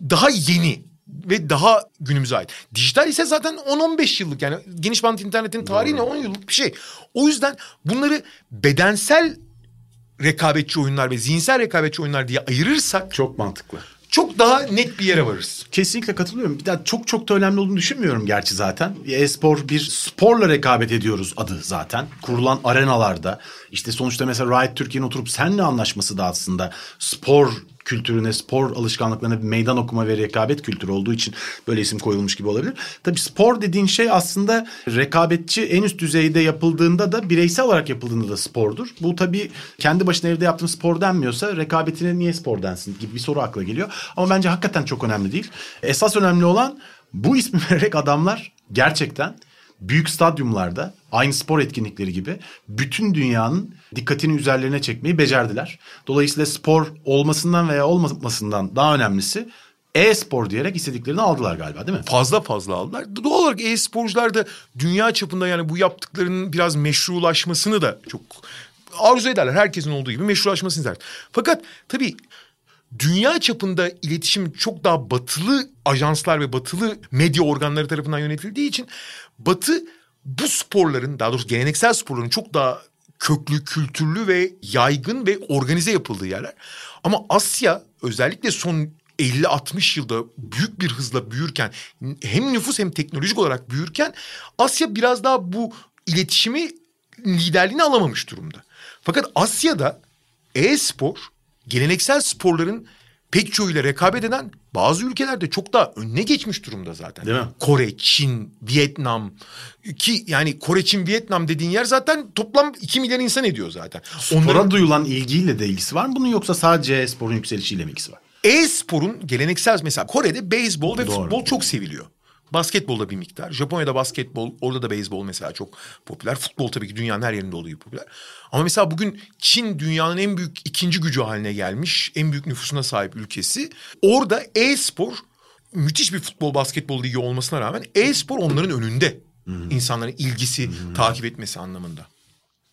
daha yeni ve daha günümüze ait. Dijital ise zaten 10-15 yıllık yani geniş bant internetin tarihi ne 10 yıllık bir şey. O yüzden bunları bedensel rekabetçi oyunlar ve zihinsel rekabetçi oyunlar diye ayırırsak Çok mantıklı. çok daha net bir yere varırız. Kesinlikle katılıyorum. Bir daha çok çok da önemli olduğunu düşünmüyorum gerçi zaten. E-spor bir sporla rekabet ediyoruz adı zaten. Kurulan arenalarda işte sonuçta mesela Riot Türkiye'nin oturup seninle anlaşması da aslında spor kültürüne, spor alışkanlıklarına bir meydan okuma ve rekabet kültürü olduğu için böyle isim koyulmuş gibi olabilir. Tabii spor dediğin şey aslında rekabetçi en üst düzeyde yapıldığında da bireysel olarak yapıldığında da spordur. Bu tabii kendi başına evde yaptığın spor denmiyorsa rekabetine niye spor densin gibi bir soru akla geliyor. Ama bence hakikaten çok önemli değil. Esas önemli olan bu ismi vererek adamlar gerçekten büyük stadyumlarda aynı spor etkinlikleri gibi bütün dünyanın dikkatini üzerlerine çekmeyi becerdiler. Dolayısıyla spor olmasından veya olmamasından daha önemlisi e-spor diyerek istediklerini aldılar galiba değil mi? Fazla fazla aldılar. Doğal olarak e-sporcular da dünya çapında yani bu yaptıklarının biraz meşrulaşmasını da çok arzu ederler. Herkesin olduğu gibi meşrulaşmasını ister. Fakat tabii dünya çapında iletişim çok daha batılı ajanslar ve batılı medya organları tarafından yönetildiği için batı bu sporların daha doğrusu geleneksel sporların çok daha köklü, kültürlü ve yaygın ve organize yapıldığı yerler. Ama Asya özellikle son 50-60 yılda büyük bir hızla büyürken hem nüfus hem teknolojik olarak büyürken Asya biraz daha bu iletişimi liderliğini alamamış durumda. Fakat Asya'da e-spor geleneksel sporların pek çoğuyla rekabet eden bazı ülkelerde çok daha önüne geçmiş durumda zaten. Değil mi? Kore, Çin, Vietnam ki yani Kore, Çin, Vietnam dediğin yer zaten toplam 2 milyar insan ediyor zaten. Spora duyulan ilgiyle de ilgisi var mı bunun yoksa sadece sporun yükselişiyle mi ilgisi var? E-sporun geleneksel mesela Kore'de beyzbol ve Doğru. futbol çok seviliyor. Basketbolda bir miktar. Japonya'da basketbol, orada da beyzbol mesela çok popüler. Futbol tabii ki dünyanın her yerinde olduğu popüler. Ama mesela bugün Çin dünyanın en büyük ikinci gücü haline gelmiş. En büyük nüfusuna sahip ülkesi. Orada e-spor müthiş bir futbol basketbol ligi olmasına rağmen e-spor onların önünde. İnsanların ilgisi, takip etmesi anlamında.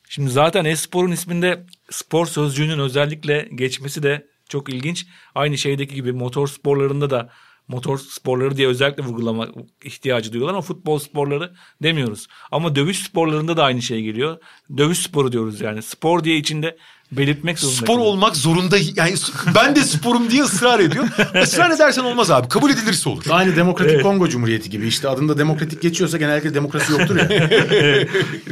Şimdi zaten e-sporun isminde spor sözcüğünün özellikle geçmesi de çok ilginç. Aynı şeydeki gibi motor sporlarında da motor sporları diye özellikle vurgulama ihtiyacı duyuyorlar ama futbol sporları demiyoruz. Ama dövüş sporlarında da aynı şey geliyor. Dövüş sporu diyoruz yani. Spor diye içinde belirtmek zorunda. Spor olmak zorunda yani ben de sporum diye ısrar ediyor. Israr edersen olmaz abi. Kabul edilirse olur. Aynı Demokratik Kongo Cumhuriyeti gibi işte adında demokratik geçiyorsa genellikle demokrasi yoktur ya.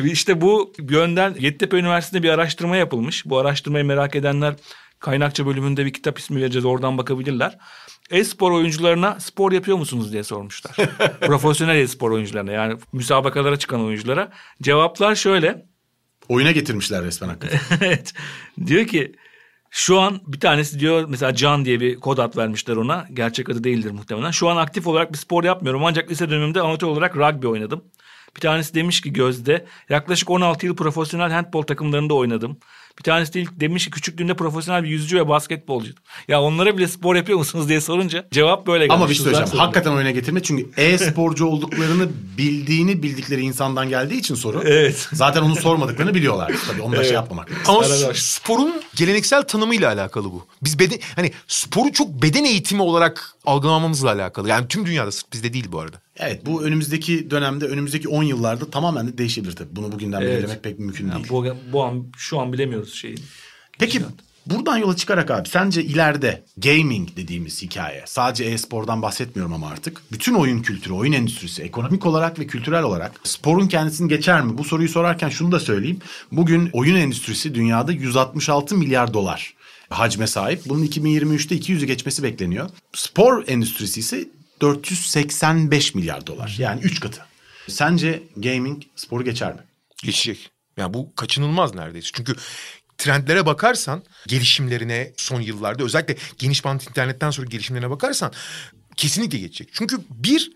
İşte bu yönden Yeditepe Üniversitesi'nde bir araştırma yapılmış. Bu araştırmayı merak edenler kaynakça bölümünde bir kitap ismi vereceğiz oradan bakabilirler. E-spor oyuncularına spor yapıyor musunuz diye sormuşlar. Profesyonel e-spor oyuncularına yani müsabakalara çıkan oyunculara. Cevaplar şöyle. Oyuna getirmişler resmen hakikaten. evet. Diyor ki şu an bir tanesi diyor mesela Can diye bir kod ad vermişler ona. Gerçek adı değildir muhtemelen. Şu an aktif olarak bir spor yapmıyorum ancak lise döneminde amatör olarak rugby oynadım. Bir tanesi demiş ki Gözde yaklaşık 16 yıl profesyonel handbol takımlarında oynadım. Bir tanesi de ilk demiş ki küçüklüğünde profesyonel bir yüzücü ve basketbolcuydum. Ya onlara bile spor yapıyor musunuz diye sorunca cevap böyle gelmiş. Ama bir şey söyleyeceğim. Güzel Hakikaten oyuna getirme. Çünkü e-sporcu olduklarını bildiğini bildikleri insandan geldiği için soru. Evet. Zaten onu sormadıklarını biliyorlar. Tabii onu da şey yapmamak lazım. Ama Arada- sporun geleneksel tanımıyla alakalı bu. Biz beden hani sporu çok beden eğitimi olarak algılamamızla alakalı. Yani tüm dünyada sırf bizde değil bu arada. Evet bu önümüzdeki dönemde önümüzdeki 10 yıllarda tamamen de değişebilir tabii. Bunu bugünden Evet. belirlemek pek mümkün değil. Bu, bu an şu an bilemiyoruz şeyi. Peki buradan yola çıkarak abi sence ileride gaming dediğimiz hikaye sadece e-spordan bahsetmiyorum ama artık bütün oyun kültürü, oyun endüstrisi ekonomik olarak ve kültürel olarak sporun kendisini geçer mi? Bu soruyu sorarken şunu da söyleyeyim. Bugün oyun endüstrisi dünyada 166 milyar dolar hacme sahip. Bunun 2023'te 200'ü geçmesi bekleniyor. Spor endüstrisi ise 485 milyar dolar. Yani 3 katı. Sence gaming sporu geçer mi? Geçecek. Yani bu kaçınılmaz neredeyse. Çünkü trendlere bakarsan gelişimlerine son yıllarda özellikle geniş bant internetten sonra gelişimlerine bakarsan kesinlikle geçecek. Çünkü bir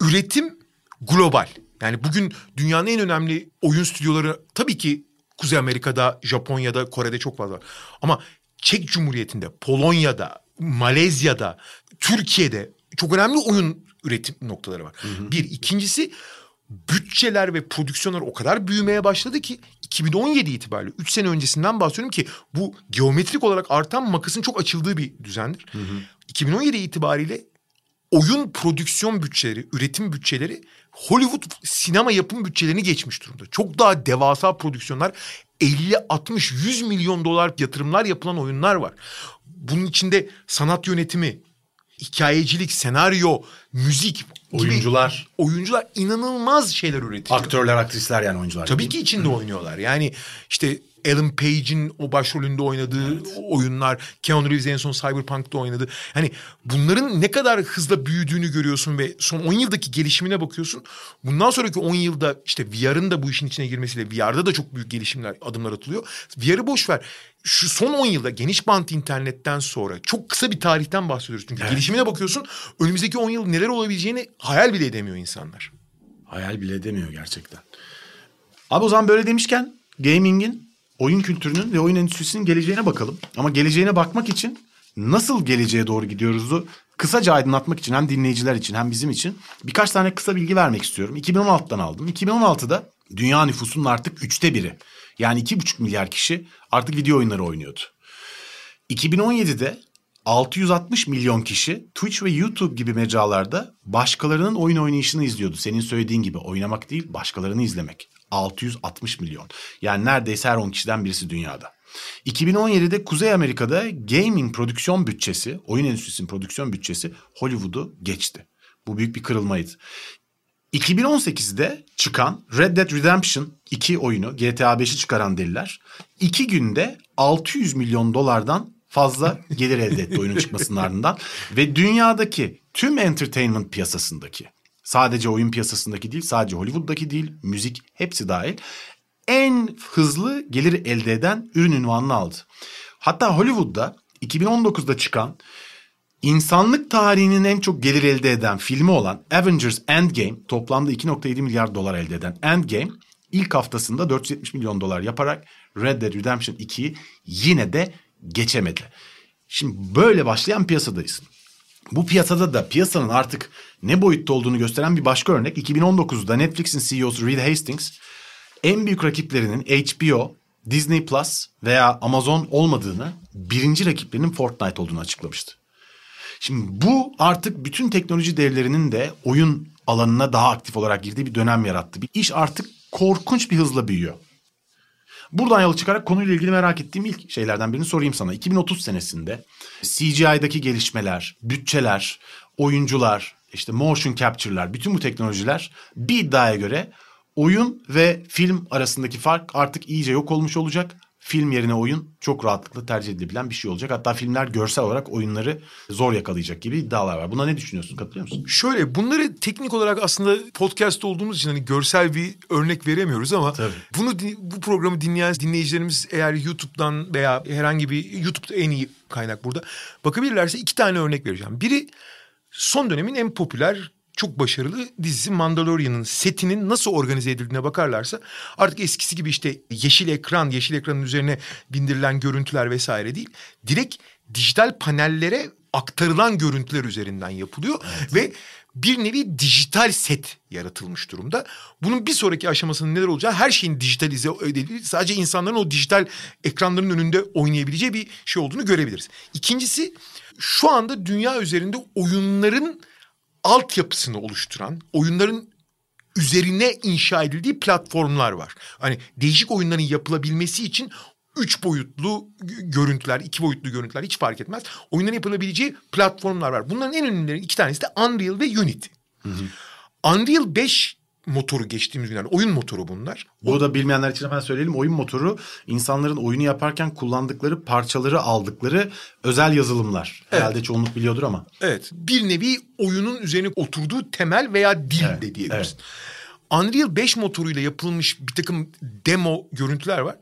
üretim global. Yani bugün dünyanın en önemli oyun stüdyoları tabii ki Kuzey Amerika'da, Japonya'da, Kore'de çok fazla. Ama Çek Cumhuriyeti'nde, Polonya'da, Malezya'da, Türkiye'de çok önemli oyun üretim noktaları var. Bir. ikincisi bütçeler ve prodüksiyonlar o kadar büyümeye başladı ki 2017 itibariyle 3 sene öncesinden bahsediyorum ki bu geometrik olarak artan makasın çok açıldığı bir düzendir. 2017 itibariyle oyun prodüksiyon bütçeleri, üretim bütçeleri Hollywood sinema yapım bütçelerini geçmiş durumda. Çok daha devasa prodüksiyonlar 50, 60, 100 milyon dolar yatırımlar yapılan oyunlar var. Bunun içinde sanat yönetimi, hikayecilik, senaryo, müzik gibi Oyuncular. oyuncular inanılmaz şeyler üretiyor. Aktörler, aktrisler yani oyuncular. Tabii ki içinde oynuyorlar. Yani işte Ellen Page'in o başrolünde oynadığı oyunlar, Keanu Reeves en son Cyberpunk'ta oynadı. Hani bunların ne kadar hızla büyüdüğünü görüyorsun ve son 10 yıldaki gelişimine bakıyorsun. Bundan sonraki 10 yılda işte VR'ın da bu işin içine girmesiyle VR'da da çok büyük gelişimler, adımlar atılıyor. VR'ı boş ver. Şu son 10 yılda geniş bant internetten sonra çok kısa bir tarihten bahsediyoruz. Çünkü gelişimine bakıyorsun önümüzdeki 10 yıl neler olabileceğini hayal bile edemiyor insanlar. Hayal bile edemiyor gerçekten. Abi o zaman böyle demişken gaming'in, oyun kültürünün ve oyun endüstrisinin geleceğine bakalım. Ama geleceğine bakmak için nasıl geleceğe doğru gidiyoruzu kısaca aydınlatmak için hem dinleyiciler için hem bizim için birkaç tane kısa bilgi vermek istiyorum. 2016'dan aldım. 2016'da dünya nüfusunun artık üçte biri yani iki buçuk milyar kişi artık video oyunları oynuyordu. 2017'de 660 milyon kişi Twitch ve YouTube gibi mecralarda başkalarının oyun oynayışını izliyordu. Senin söylediğin gibi oynamak değil başkalarını izlemek. 660 milyon. Yani neredeyse her 10 kişiden birisi dünyada. 2017'de Kuzey Amerika'da gaming prodüksiyon bütçesi, oyun endüstrisinin prodüksiyon bütçesi Hollywood'u geçti. Bu büyük bir kırılmaydı. 2018'de çıkan Red Dead Redemption 2 oyunu GTA 5'i çıkaran deliler 2 günde 600 milyon dolardan fazla gelir elde etti oyunun çıkmasının ardından. Ve dünyadaki tüm entertainment piyasasındaki sadece oyun piyasasındaki değil sadece Hollywood'daki değil müzik hepsi dahil en hızlı gelir elde eden ürün ünvanını aldı. Hatta Hollywood'da 2019'da çıkan İnsanlık tarihinin en çok gelir elde eden filmi olan Avengers Endgame toplamda 2.7 milyar dolar elde eden Endgame ilk haftasında 470 milyon dolar yaparak Red Dead Redemption 2'yi yine de geçemedi. Şimdi böyle başlayan piyasadayız. Bu piyasada da piyasanın artık ne boyutta olduğunu gösteren bir başka örnek 2019'da Netflix'in CEO'su Reed Hastings en büyük rakiplerinin HBO, Disney Plus veya Amazon olmadığını, birinci rakiplerinin Fortnite olduğunu açıklamıştı. Şimdi bu artık bütün teknoloji devlerinin de oyun alanına daha aktif olarak girdiği bir dönem yarattı. Bir iş artık korkunç bir hızla büyüyor. Buradan yola çıkarak konuyla ilgili merak ettiğim ilk şeylerden birini sorayım sana. 2030 senesinde CGI'daki gelişmeler, bütçeler, oyuncular, işte motion capture'lar, bütün bu teknolojiler bir iddiaya göre oyun ve film arasındaki fark artık iyice yok olmuş olacak. Film yerine oyun çok rahatlıkla tercih edilebilen bir şey olacak. Hatta filmler görsel olarak oyunları zor yakalayacak gibi iddialar var. Buna ne düşünüyorsun? Katılıyor musun? Şöyle bunları teknik olarak aslında podcast olduğumuz için hani görsel bir örnek veremiyoruz ama Tabii. bunu bu programı dinleyen dinleyicilerimiz eğer YouTube'dan veya herhangi bir YouTube'da en iyi kaynak burada bakabilirlerse iki tane örnek vereceğim. Biri son dönemin en popüler çok başarılı dizisi Mandalorian'ın setinin nasıl organize edildiğine bakarlarsa artık eskisi gibi işte yeşil ekran, yeşil ekranın üzerine bindirilen görüntüler vesaire değil. Direkt dijital panellere aktarılan görüntüler üzerinden yapılıyor ve bir nevi dijital set yaratılmış durumda. Bunun bir sonraki aşamasının neler olacağı her şeyin dijitalize edildiği sadece insanların o dijital ekranların önünde oynayabileceği bir şey olduğunu görebiliriz. İkincisi şu anda dünya üzerinde oyunların altyapısını oluşturan, oyunların üzerine inşa edildiği platformlar var. Hani değişik oyunların yapılabilmesi için üç boyutlu görüntüler, iki boyutlu görüntüler hiç fark etmez. Oyunların yapılabileceği platformlar var. Bunların en önemlileri iki tanesi de Unreal ve Unity. Hı hı. Unreal 5 motoru geçtiğimiz günlerde. Oyun motoru bunlar. Bu da bilmeyenler için hemen söyleyelim. Oyun motoru insanların oyunu yaparken kullandıkları parçaları aldıkları özel yazılımlar. Evet. Herhalde çoğunluk biliyordur ama. Evet. Bir nevi oyunun üzerine oturduğu temel veya dil evet. de diyebiliriz. Evet. Unreal 5 motoruyla yapılmış bir takım demo görüntüler var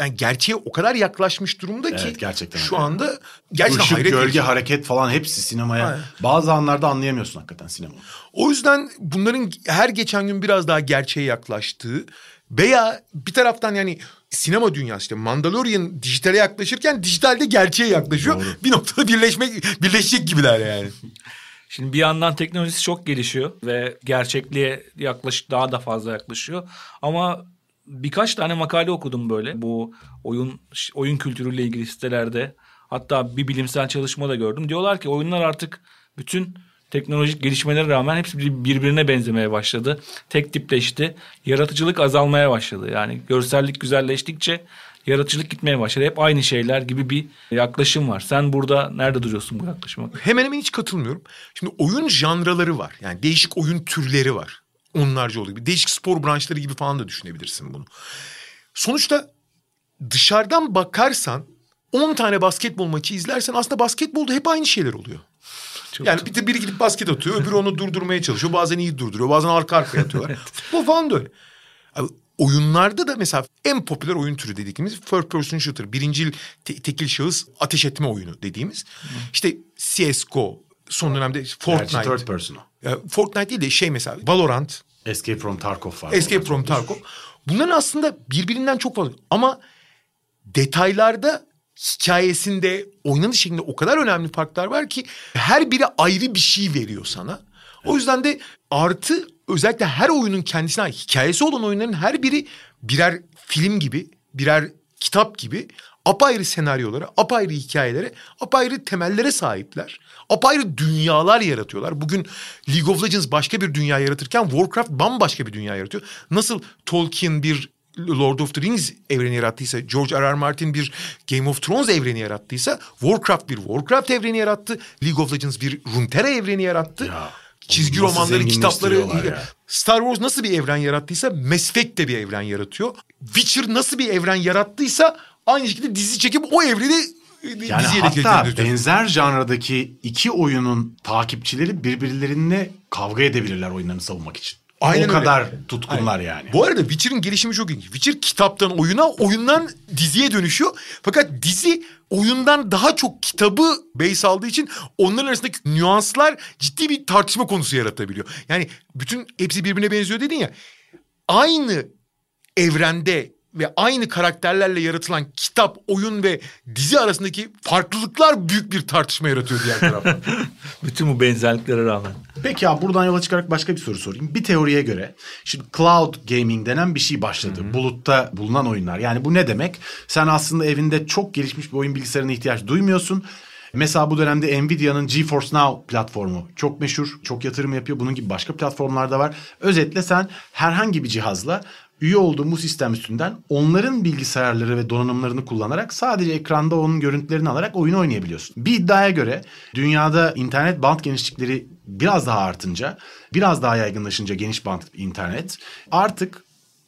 yani gerçeğe o kadar yaklaşmış durumda ki evet, gerçekten şu anda gerçekten Işık, hayret gölge, edici. hareket falan hepsi sinemaya. Aynen. Bazı anlarda anlayamıyorsun hakikaten sinema. O yüzden bunların her geçen gün biraz daha gerçeğe yaklaştığı veya bir taraftan yani sinema dünyası işte Mandalorian dijitale yaklaşırken dijitalde gerçeğe yaklaşıyor. Doğru. Bir noktada birleşmek birleşecek gibiler yani. Şimdi bir yandan teknolojisi çok gelişiyor ve gerçekliğe yaklaş daha da fazla yaklaşıyor. Ama birkaç tane makale okudum böyle bu oyun oyun kültürüyle ilgili sitelerde. Hatta bir bilimsel çalışma da gördüm. Diyorlar ki oyunlar artık bütün teknolojik gelişmelere rağmen hepsi birbirine benzemeye başladı. Tek tipleşti. Yaratıcılık azalmaya başladı. Yani görsellik güzelleştikçe yaratıcılık gitmeye başladı. Hep aynı şeyler gibi bir yaklaşım var. Sen burada nerede duruyorsun bu yaklaşıma? Hemen hemen hiç katılmıyorum. Şimdi oyun janraları var. Yani değişik oyun türleri var onlarca oluyor. Değişik spor branşları gibi falan da düşünebilirsin bunu. Sonuçta dışarıdan bakarsan 10 tane basketbol maçı izlersen aslında basketbolda hep aynı şeyler oluyor. Çok yani bir de biri gidip basket atıyor, öbürü onu durdurmaya çalışıyor. Bazen iyi durduruyor, bazen arka arkaya atıyorlar. Bu falan da öyle. Abi, oyunlarda da mesela en popüler oyun türü dediğimiz first person shooter. Birincil te- tekil şahıs ateş etme oyunu dediğimiz. Hı. İşte CSGO, son dönemde Fortnite. Gerçi third person Fortnite değil de şey mesela Valorant. Escape from Tarkov var. Escape from Tarkov. Bunların aslında birbirinden çok fazla ama detaylarda hikayesinde oynanış şeklinde o kadar önemli farklar var ki her biri ayrı bir şey veriyor sana. O yüzden de artı özellikle her oyunun kendisine hikayesi olan oyunların her biri birer film gibi, birer kitap gibi apayrı senaryolara, apayrı hikayelere, apayrı temellere sahipler. Apayrı dünyalar yaratıyorlar. Bugün League of Legends başka bir dünya yaratırken Warcraft bambaşka bir dünya yaratıyor. Nasıl Tolkien bir Lord of the Rings evreni yarattıysa, George R. R. Martin bir Game of Thrones evreni yarattıysa, Warcraft bir Warcraft evreni yarattı, League of Legends bir Runeterra evreni yarattı. Ya, Çizgi romanları, kitapları, ya. Star Wars nasıl bir evren yarattıysa Mass Effect de bir evren yaratıyor. Witcher nasıl bir evren yarattıysa aynı şekilde dizi çekip o evreni e, yani hatta benzer janradaki iki oyunun takipçileri birbirlerine kavga edebilirler oyunlarını savunmak için. Aynen o kadar öyle. tutkunlar Aynen. yani. Bu arada Witcher'ın gelişimi çok ilginç. Witcher kitaptan oyuna, oyundan diziye dönüşüyor. Fakat dizi oyundan daha çok kitabı base aldığı için onların arasındaki nüanslar ciddi bir tartışma konusu yaratabiliyor. Yani bütün hepsi birbirine benziyor dedin ya. Aynı evrende ve aynı karakterlerle yaratılan kitap, oyun ve dizi arasındaki farklılıklar büyük bir tartışma yaratıyor diğer taraftan. Bütün bu benzerliklere rağmen. Peki ya buradan yola çıkarak başka bir soru sorayım. Bir teoriye göre şimdi cloud gaming denen bir şey başladı. Hı-hı. Bulutta bulunan oyunlar. Yani bu ne demek? Sen aslında evinde çok gelişmiş bir oyun bilgisayarına ihtiyaç duymuyorsun. Mesela bu dönemde Nvidia'nın GeForce Now platformu çok meşhur, çok yatırım yapıyor. Bunun gibi başka platformlar da var. Özetle sen herhangi bir cihazla üye olduğum bu sistem üstünden onların bilgisayarları ve donanımlarını kullanarak sadece ekranda onun görüntülerini alarak oyun oynayabiliyorsun. Bir iddiaya göre dünyada internet band genişlikleri biraz daha artınca, biraz daha yaygınlaşınca geniş band internet artık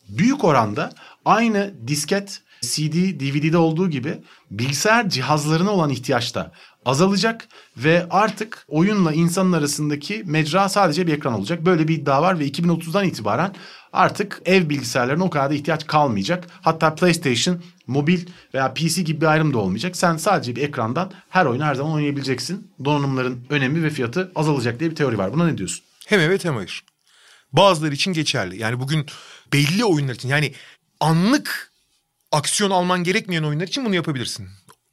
büyük oranda aynı disket, CD, DVD'de olduğu gibi bilgisayar cihazlarına olan ihtiyaç da azalacak ve artık oyunla insanın arasındaki mecra sadece bir ekran olacak. Böyle bir iddia var ve 2030'dan itibaren artık ev bilgisayarlarına o kadar da ihtiyaç kalmayacak. Hatta PlayStation, mobil veya PC gibi bir ayrım da olmayacak. Sen sadece bir ekrandan her oyunu her zaman oynayabileceksin. Donanımların önemi ve fiyatı azalacak diye bir teori var. Buna ne diyorsun? Hem evet hem hayır. Bazıları için geçerli. Yani bugün belli oyunlar için yani anlık aksiyon alman gerekmeyen oyunlar için bunu yapabilirsin.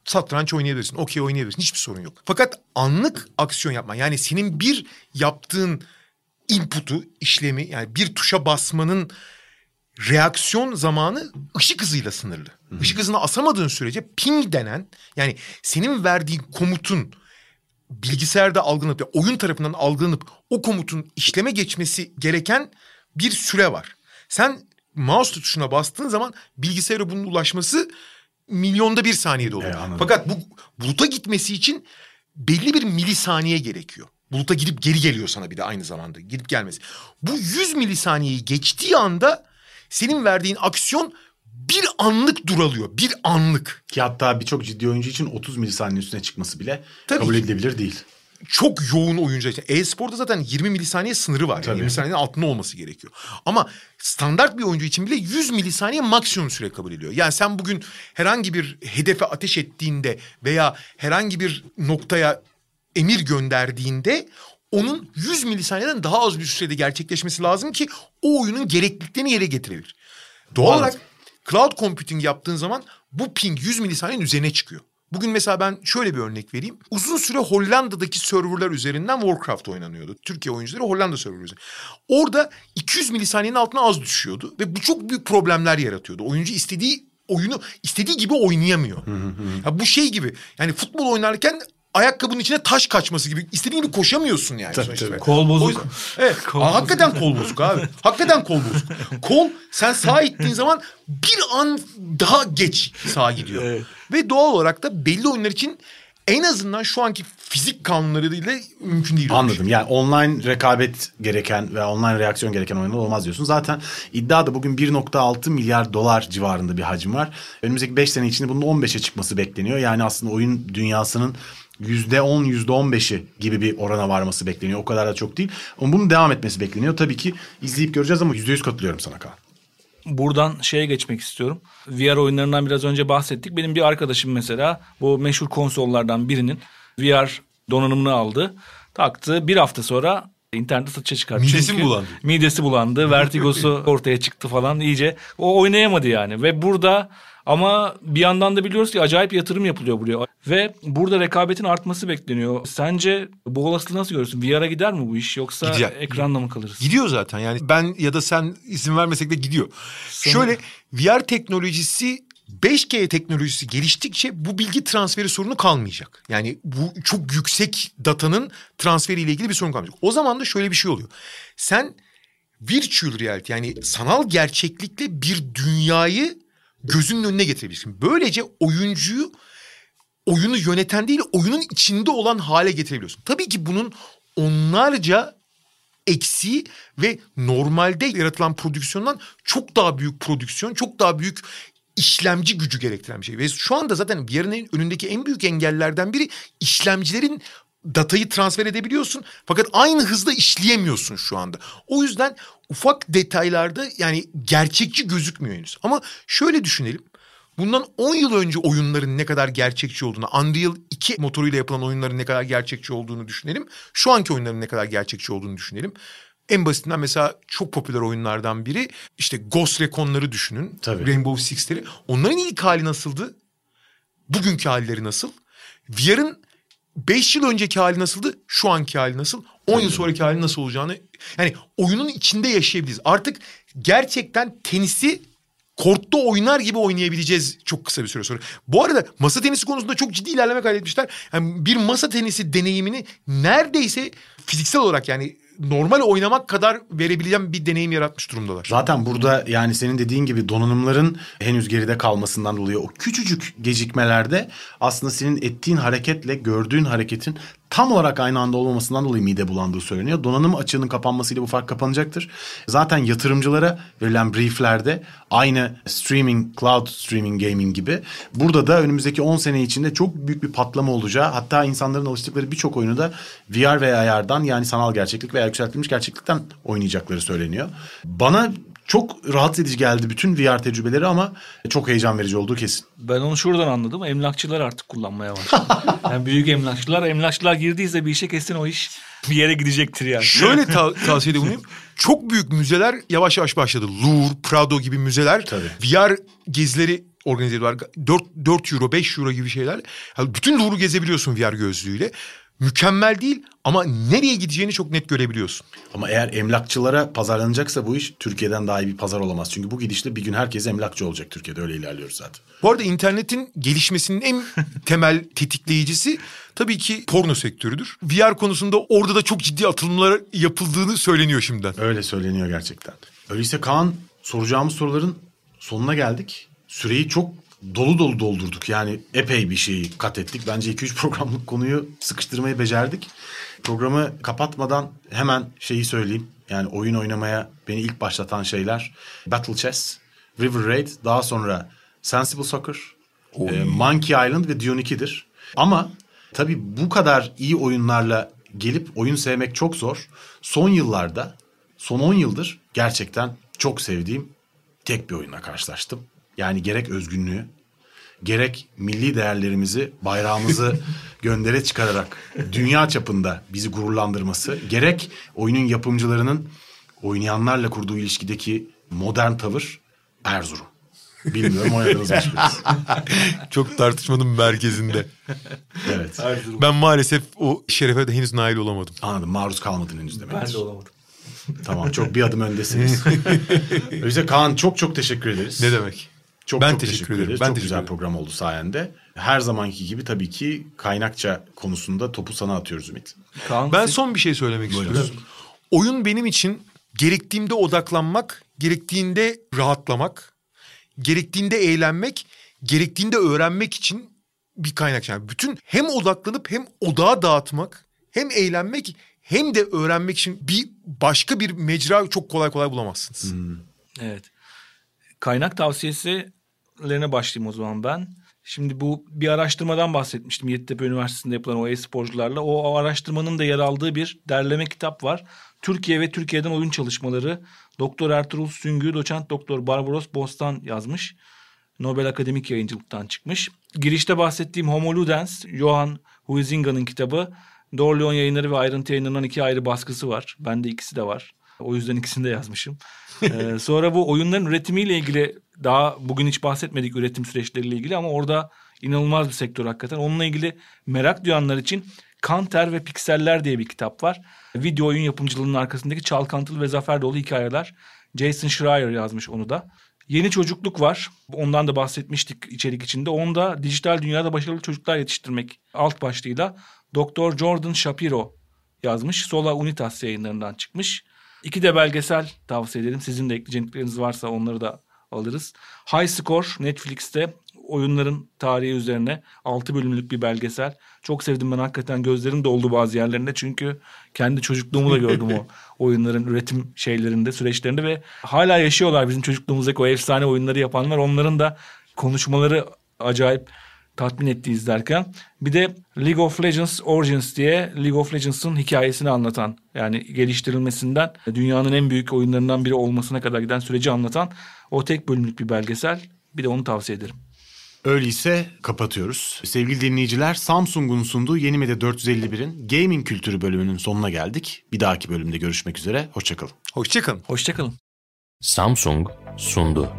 Satranç oynayabilirsin, okey oynayabilirsin. Hiçbir sorun yok. Fakat anlık aksiyon yapman yani senin bir yaptığın input'u, işlemi yani bir tuşa basmanın reaksiyon zamanı ışık hızıyla sınırlı. Hı-hı. Işık hızını asamadığın sürece ping denen yani senin verdiğin komutun bilgisayarda algılanıp oyun tarafından algılanıp o komutun işleme geçmesi gereken bir süre var. Sen mouse tuşuna bastığın zaman bilgisayara bunun ulaşması milyonda bir saniyede oluyor. E, Fakat bu buluta gitmesi için belli bir milisaniye gerekiyor. Buluta gidip geri geliyor sana bir de aynı zamanda. Gidip gelmesi. Bu 100 milisaniyeyi geçtiği anda senin verdiğin aksiyon bir anlık duralıyor. Bir anlık. Ki hatta birçok ciddi oyuncu için 30 milisaniye üstüne çıkması bile Tabii kabul ki. edilebilir değil. Çok yoğun oyuncu için. E-sporda zaten 20 milisaniye sınırı var. Yani 20 milisaniyenin altında olması gerekiyor. Ama standart bir oyuncu için bile 100 milisaniye maksimum süre kabul ediyor. Yani sen bugün herhangi bir hedefe ateş ettiğinde veya herhangi bir noktaya emir gönderdiğinde onun 100 milisaniyeden daha az bir sürede gerçekleşmesi lazım ki o oyunun gerekliliklerini yere getirebilir. Doğal olarak cloud computing yaptığın zaman bu ping 100 milisaniyenin üzerine çıkıyor. Bugün mesela ben şöyle bir örnek vereyim. Uzun süre Hollanda'daki serverlar üzerinden Warcraft oynanıyordu. Türkiye oyuncuları Hollanda serverları üzerinden. Orada 200 milisaniyenin altına az düşüyordu ve bu çok büyük problemler yaratıyordu. Oyuncu istediği oyunu istediği gibi oynayamıyor. ya bu şey gibi. Yani futbol oynarken ayakkabının içine taş kaçması gibi istediğin gibi koşamıyorsun yani. Tabii, tabii. Kol bozuk. Yüzden, evet. kol Aa, hakikaten kol bozuk abi. hakikaten kol bozuk. Kol sen sağa ittiğin zaman bir an daha geç sağa gidiyor. Evet. Ve doğal olarak da belli oyunlar için en azından şu anki fizik kanunlarıyla mümkün değil. Anladım. Yani online rekabet gereken ve online reaksiyon gereken oyunlar olmaz diyorsun. Zaten iddia da bugün 1.6 milyar dolar civarında bir hacim var. Önümüzdeki 5 sene içinde bunun 15'e çıkması bekleniyor. Yani aslında oyun dünyasının %10, %15'i gibi bir orana varması bekleniyor. O kadar da çok değil. Ama bunun devam etmesi bekleniyor. Tabii ki izleyip göreceğiz ama %100 katılıyorum sana Kaan. Buradan şeye geçmek istiyorum. VR oyunlarından biraz önce bahsettik. Benim bir arkadaşım mesela bu meşhur konsollardan birinin VR donanımını aldı. Taktı. Bir hafta sonra internette satışa çıkarttı. Midesi Çünkü bulandı. Midesi bulandı. Vertigosu ortaya çıktı falan iyice. O oynayamadı yani. Ve burada ama bir yandan da biliyoruz ki acayip yatırım yapılıyor buraya. Ve burada rekabetin artması bekleniyor. Sence bu olasılığı nasıl görüyorsun? VR'a gider mi bu iş yoksa Gidiyor. ekranda mı kalırız? Gidiyor zaten yani ben ya da sen izin vermesek de gidiyor. Sana... Şöyle VR teknolojisi 5G teknolojisi geliştikçe bu bilgi transferi sorunu kalmayacak. Yani bu çok yüksek datanın transferiyle ilgili bir sorun kalmayacak. O zaman da şöyle bir şey oluyor. Sen virtual reality yani sanal gerçeklikle bir dünyayı gözünün önüne getirebilirsin. Böylece oyuncuyu oyunu yöneten değil oyunun içinde olan hale getirebiliyorsun. Tabii ki bunun onlarca eksiği ve normalde yaratılan prodüksiyondan çok daha büyük prodüksiyon, çok daha büyük işlemci gücü gerektiren bir şey. Ve şu anda zaten bir yerin önündeki en büyük engellerden biri işlemcilerin datayı transfer edebiliyorsun fakat aynı hızda işleyemiyorsun şu anda. O yüzden ufak detaylarda yani gerçekçi gözükmüyor henüz. Ama şöyle düşünelim. Bundan 10 yıl önce oyunların ne kadar gerçekçi olduğunu, Unreal 2 motoruyla yapılan oyunların ne kadar gerçekçi olduğunu düşünelim. Şu anki oyunların ne kadar gerçekçi olduğunu düşünelim. En basitinden mesela çok popüler oyunlardan biri işte Ghost Recon'ları düşünün. Tabii. Rainbow Six'leri. Onların ilk hali nasıldı? Bugünkü halleri nasıl? VR'ın 5 yıl önceki hali nasıldı? Şu anki hali nasıl? 10 yıl sonraki hali nasıl olacağını yani oyunun içinde yaşayabiliriz. Artık gerçekten tenisi kortta oynar gibi oynayabileceğiz çok kısa bir süre sonra. Bu arada masa tenisi konusunda çok ciddi ilerleme kaydetmişler. Yani bir masa tenisi deneyimini neredeyse fiziksel olarak yani normal oynamak kadar verebileceğim bir deneyim yaratmış durumdalar. Zaten burada yani senin dediğin gibi donanımların henüz geride kalmasından dolayı o küçücük gecikmelerde aslında senin ettiğin hareketle gördüğün hareketin tam olarak aynı anda olmamasından dolayı mide bulandığı söyleniyor. Donanım açığının kapanmasıyla bu fark kapanacaktır. Zaten yatırımcılara verilen brieflerde aynı streaming, cloud streaming gaming gibi burada da önümüzdeki 10 sene içinde çok büyük bir patlama olacağı hatta insanların alıştıkları birçok oyunu da VR veya AR'dan yani sanal gerçeklik veya yükseltilmiş gerçeklikten oynayacakları söyleniyor. Bana çok rahatsız edici geldi bütün VR tecrübeleri ama çok heyecan verici olduğu kesin. Ben onu şuradan anladım. Emlakçılar artık kullanmaya başladı. yani büyük emlakçılar, emlakçılar girdiyse bir işe kesin o iş bir yere gidecektir yani. Şöyle ta- tavsiyede bulunayım. Çok büyük müzeler yavaş yavaş başladı. Louvre, Prado gibi müzeler Tabii. VR gezileri organize ediyorlar. 4, 4 euro, 5 euro gibi şeyler. Yani bütün Louvre'u gezebiliyorsun VR gözlüğüyle. Mükemmel değil ama nereye gideceğini çok net görebiliyorsun. Ama eğer emlakçılara pazarlanacaksa bu iş Türkiye'den daha iyi bir pazar olamaz. Çünkü bu gidişle bir gün herkes emlakçı olacak Türkiye'de öyle ilerliyoruz zaten. Bu arada internetin gelişmesinin en temel tetikleyicisi tabii ki porno sektörüdür. VR konusunda orada da çok ciddi atılımlar yapıldığını söyleniyor şimdiden. Öyle söyleniyor gerçekten. Öyleyse Kaan soracağımız soruların sonuna geldik. Süreyi çok dolu dolu doldurduk. Yani epey bir şeyi kat ettik. Bence 2-3 programlık konuyu sıkıştırmayı becerdik. Programı kapatmadan hemen şeyi söyleyeyim. Yani oyun oynamaya beni ilk başlatan şeyler Battle Chess, River Raid, daha sonra Sensible Soccer, e, Monkey Island ve Dune 2'dir. Ama tabii bu kadar iyi oyunlarla gelip oyun sevmek çok zor. Son yıllarda, son 10 yıldır gerçekten çok sevdiğim tek bir oyunla karşılaştım. Yani gerek özgünlüğü, gerek milli değerlerimizi, bayrağımızı göndere çıkararak dünya çapında bizi gururlandırması, gerek oyunun yapımcılarının oynayanlarla kurduğu ilişkideki modern tavır Erzurum. Bilmiyorum oynadınız mı? Çok tartışmanın merkezinde. Evet. Ben maalesef o şerefe de henüz nail olamadım. Anladım. Maruz kalmadın henüz demek. Ben de olamadım. Tamam çok bir adım öndesiniz. Öyleyse Kaan çok çok teşekkür ederiz. Ne demek? Çok Ben çok teşekkür teşekkür, ederim. Ben çok güzel ederim. program oldu sayende. Her zamanki gibi tabii ki kaynakça konusunda topu sana atıyoruz Ümit. Kaan, Ben son bir şey söylemek Buyurun. istiyorum. Oyun benim için gerektiğinde odaklanmak, gerektiğinde rahatlamak, gerektiğinde eğlenmek, gerektiğinde öğrenmek için bir kaynak. Yani bütün hem odaklanıp hem odağı dağıtmak, hem eğlenmek hem de öğrenmek için bir başka bir mecra çok kolay kolay bulamazsınız. Evet. Kaynak tavsiyesilerine başlayayım o zaman ben. Şimdi bu bir araştırmadan bahsetmiştim Yeditepe Üniversitesi'nde yapılan o e-sporcularla. O, o araştırmanın da yer aldığı bir derleme kitap var. Türkiye ve Türkiye'den oyun çalışmaları. Doktor Ertuğrul Süngü, doçent doktor Barbaros Bostan yazmış. Nobel Akademik Yayıncılıktan çıkmış. Girişte bahsettiğim Homo Ludens, Johan Huizinga'nın kitabı. Dorleon yayınları ve ayrıntı yayınlarından iki ayrı baskısı var. Bende ikisi de var. O yüzden ikisini de yazmışım. Ee, sonra bu oyunların üretimiyle ilgili daha bugün hiç bahsetmedik üretim süreçleriyle ilgili ama orada inanılmaz bir sektör hakikaten. Onunla ilgili merak duyanlar için Kanter ve Pikseller diye bir kitap var. Video oyun yapımcılığının arkasındaki çalkantılı ve zafer dolu hikayeler. Jason Schreier yazmış onu da. Yeni çocukluk var. Ondan da bahsetmiştik içerik içinde. Onda dijital dünyada başarılı çocuklar yetiştirmek alt başlığıyla Dr. Jordan Shapiro yazmış. Sola Unitas yayınlarından çıkmış. İki de belgesel tavsiye ederim. Sizin de ekleyecekleriniz varsa onları da alırız. High Score Netflix'te oyunların tarihi üzerine 6 bölümlük bir belgesel. Çok sevdim ben hakikaten gözlerim doldu bazı yerlerinde çünkü kendi çocukluğumu da gördüm o oyunların üretim şeylerinde, süreçlerinde ve hala yaşıyorlar bizim çocukluğumuzdaki o efsane oyunları yapanlar. Onların da konuşmaları acayip tatmin etti izlerken. Bir de League of Legends Origins diye League of Legends'ın hikayesini anlatan yani geliştirilmesinden dünyanın en büyük oyunlarından biri olmasına kadar giden süreci anlatan o tek bölümlük bir belgesel. Bir de onu tavsiye ederim. Öyleyse kapatıyoruz. Sevgili dinleyiciler Samsung'un sunduğu Yeni Medya 451'in gaming kültürü bölümünün sonuna geldik. Bir dahaki bölümde görüşmek üzere. Hoşçakalın. Hoşçakalın. Hoşçakalın. Samsung sundu.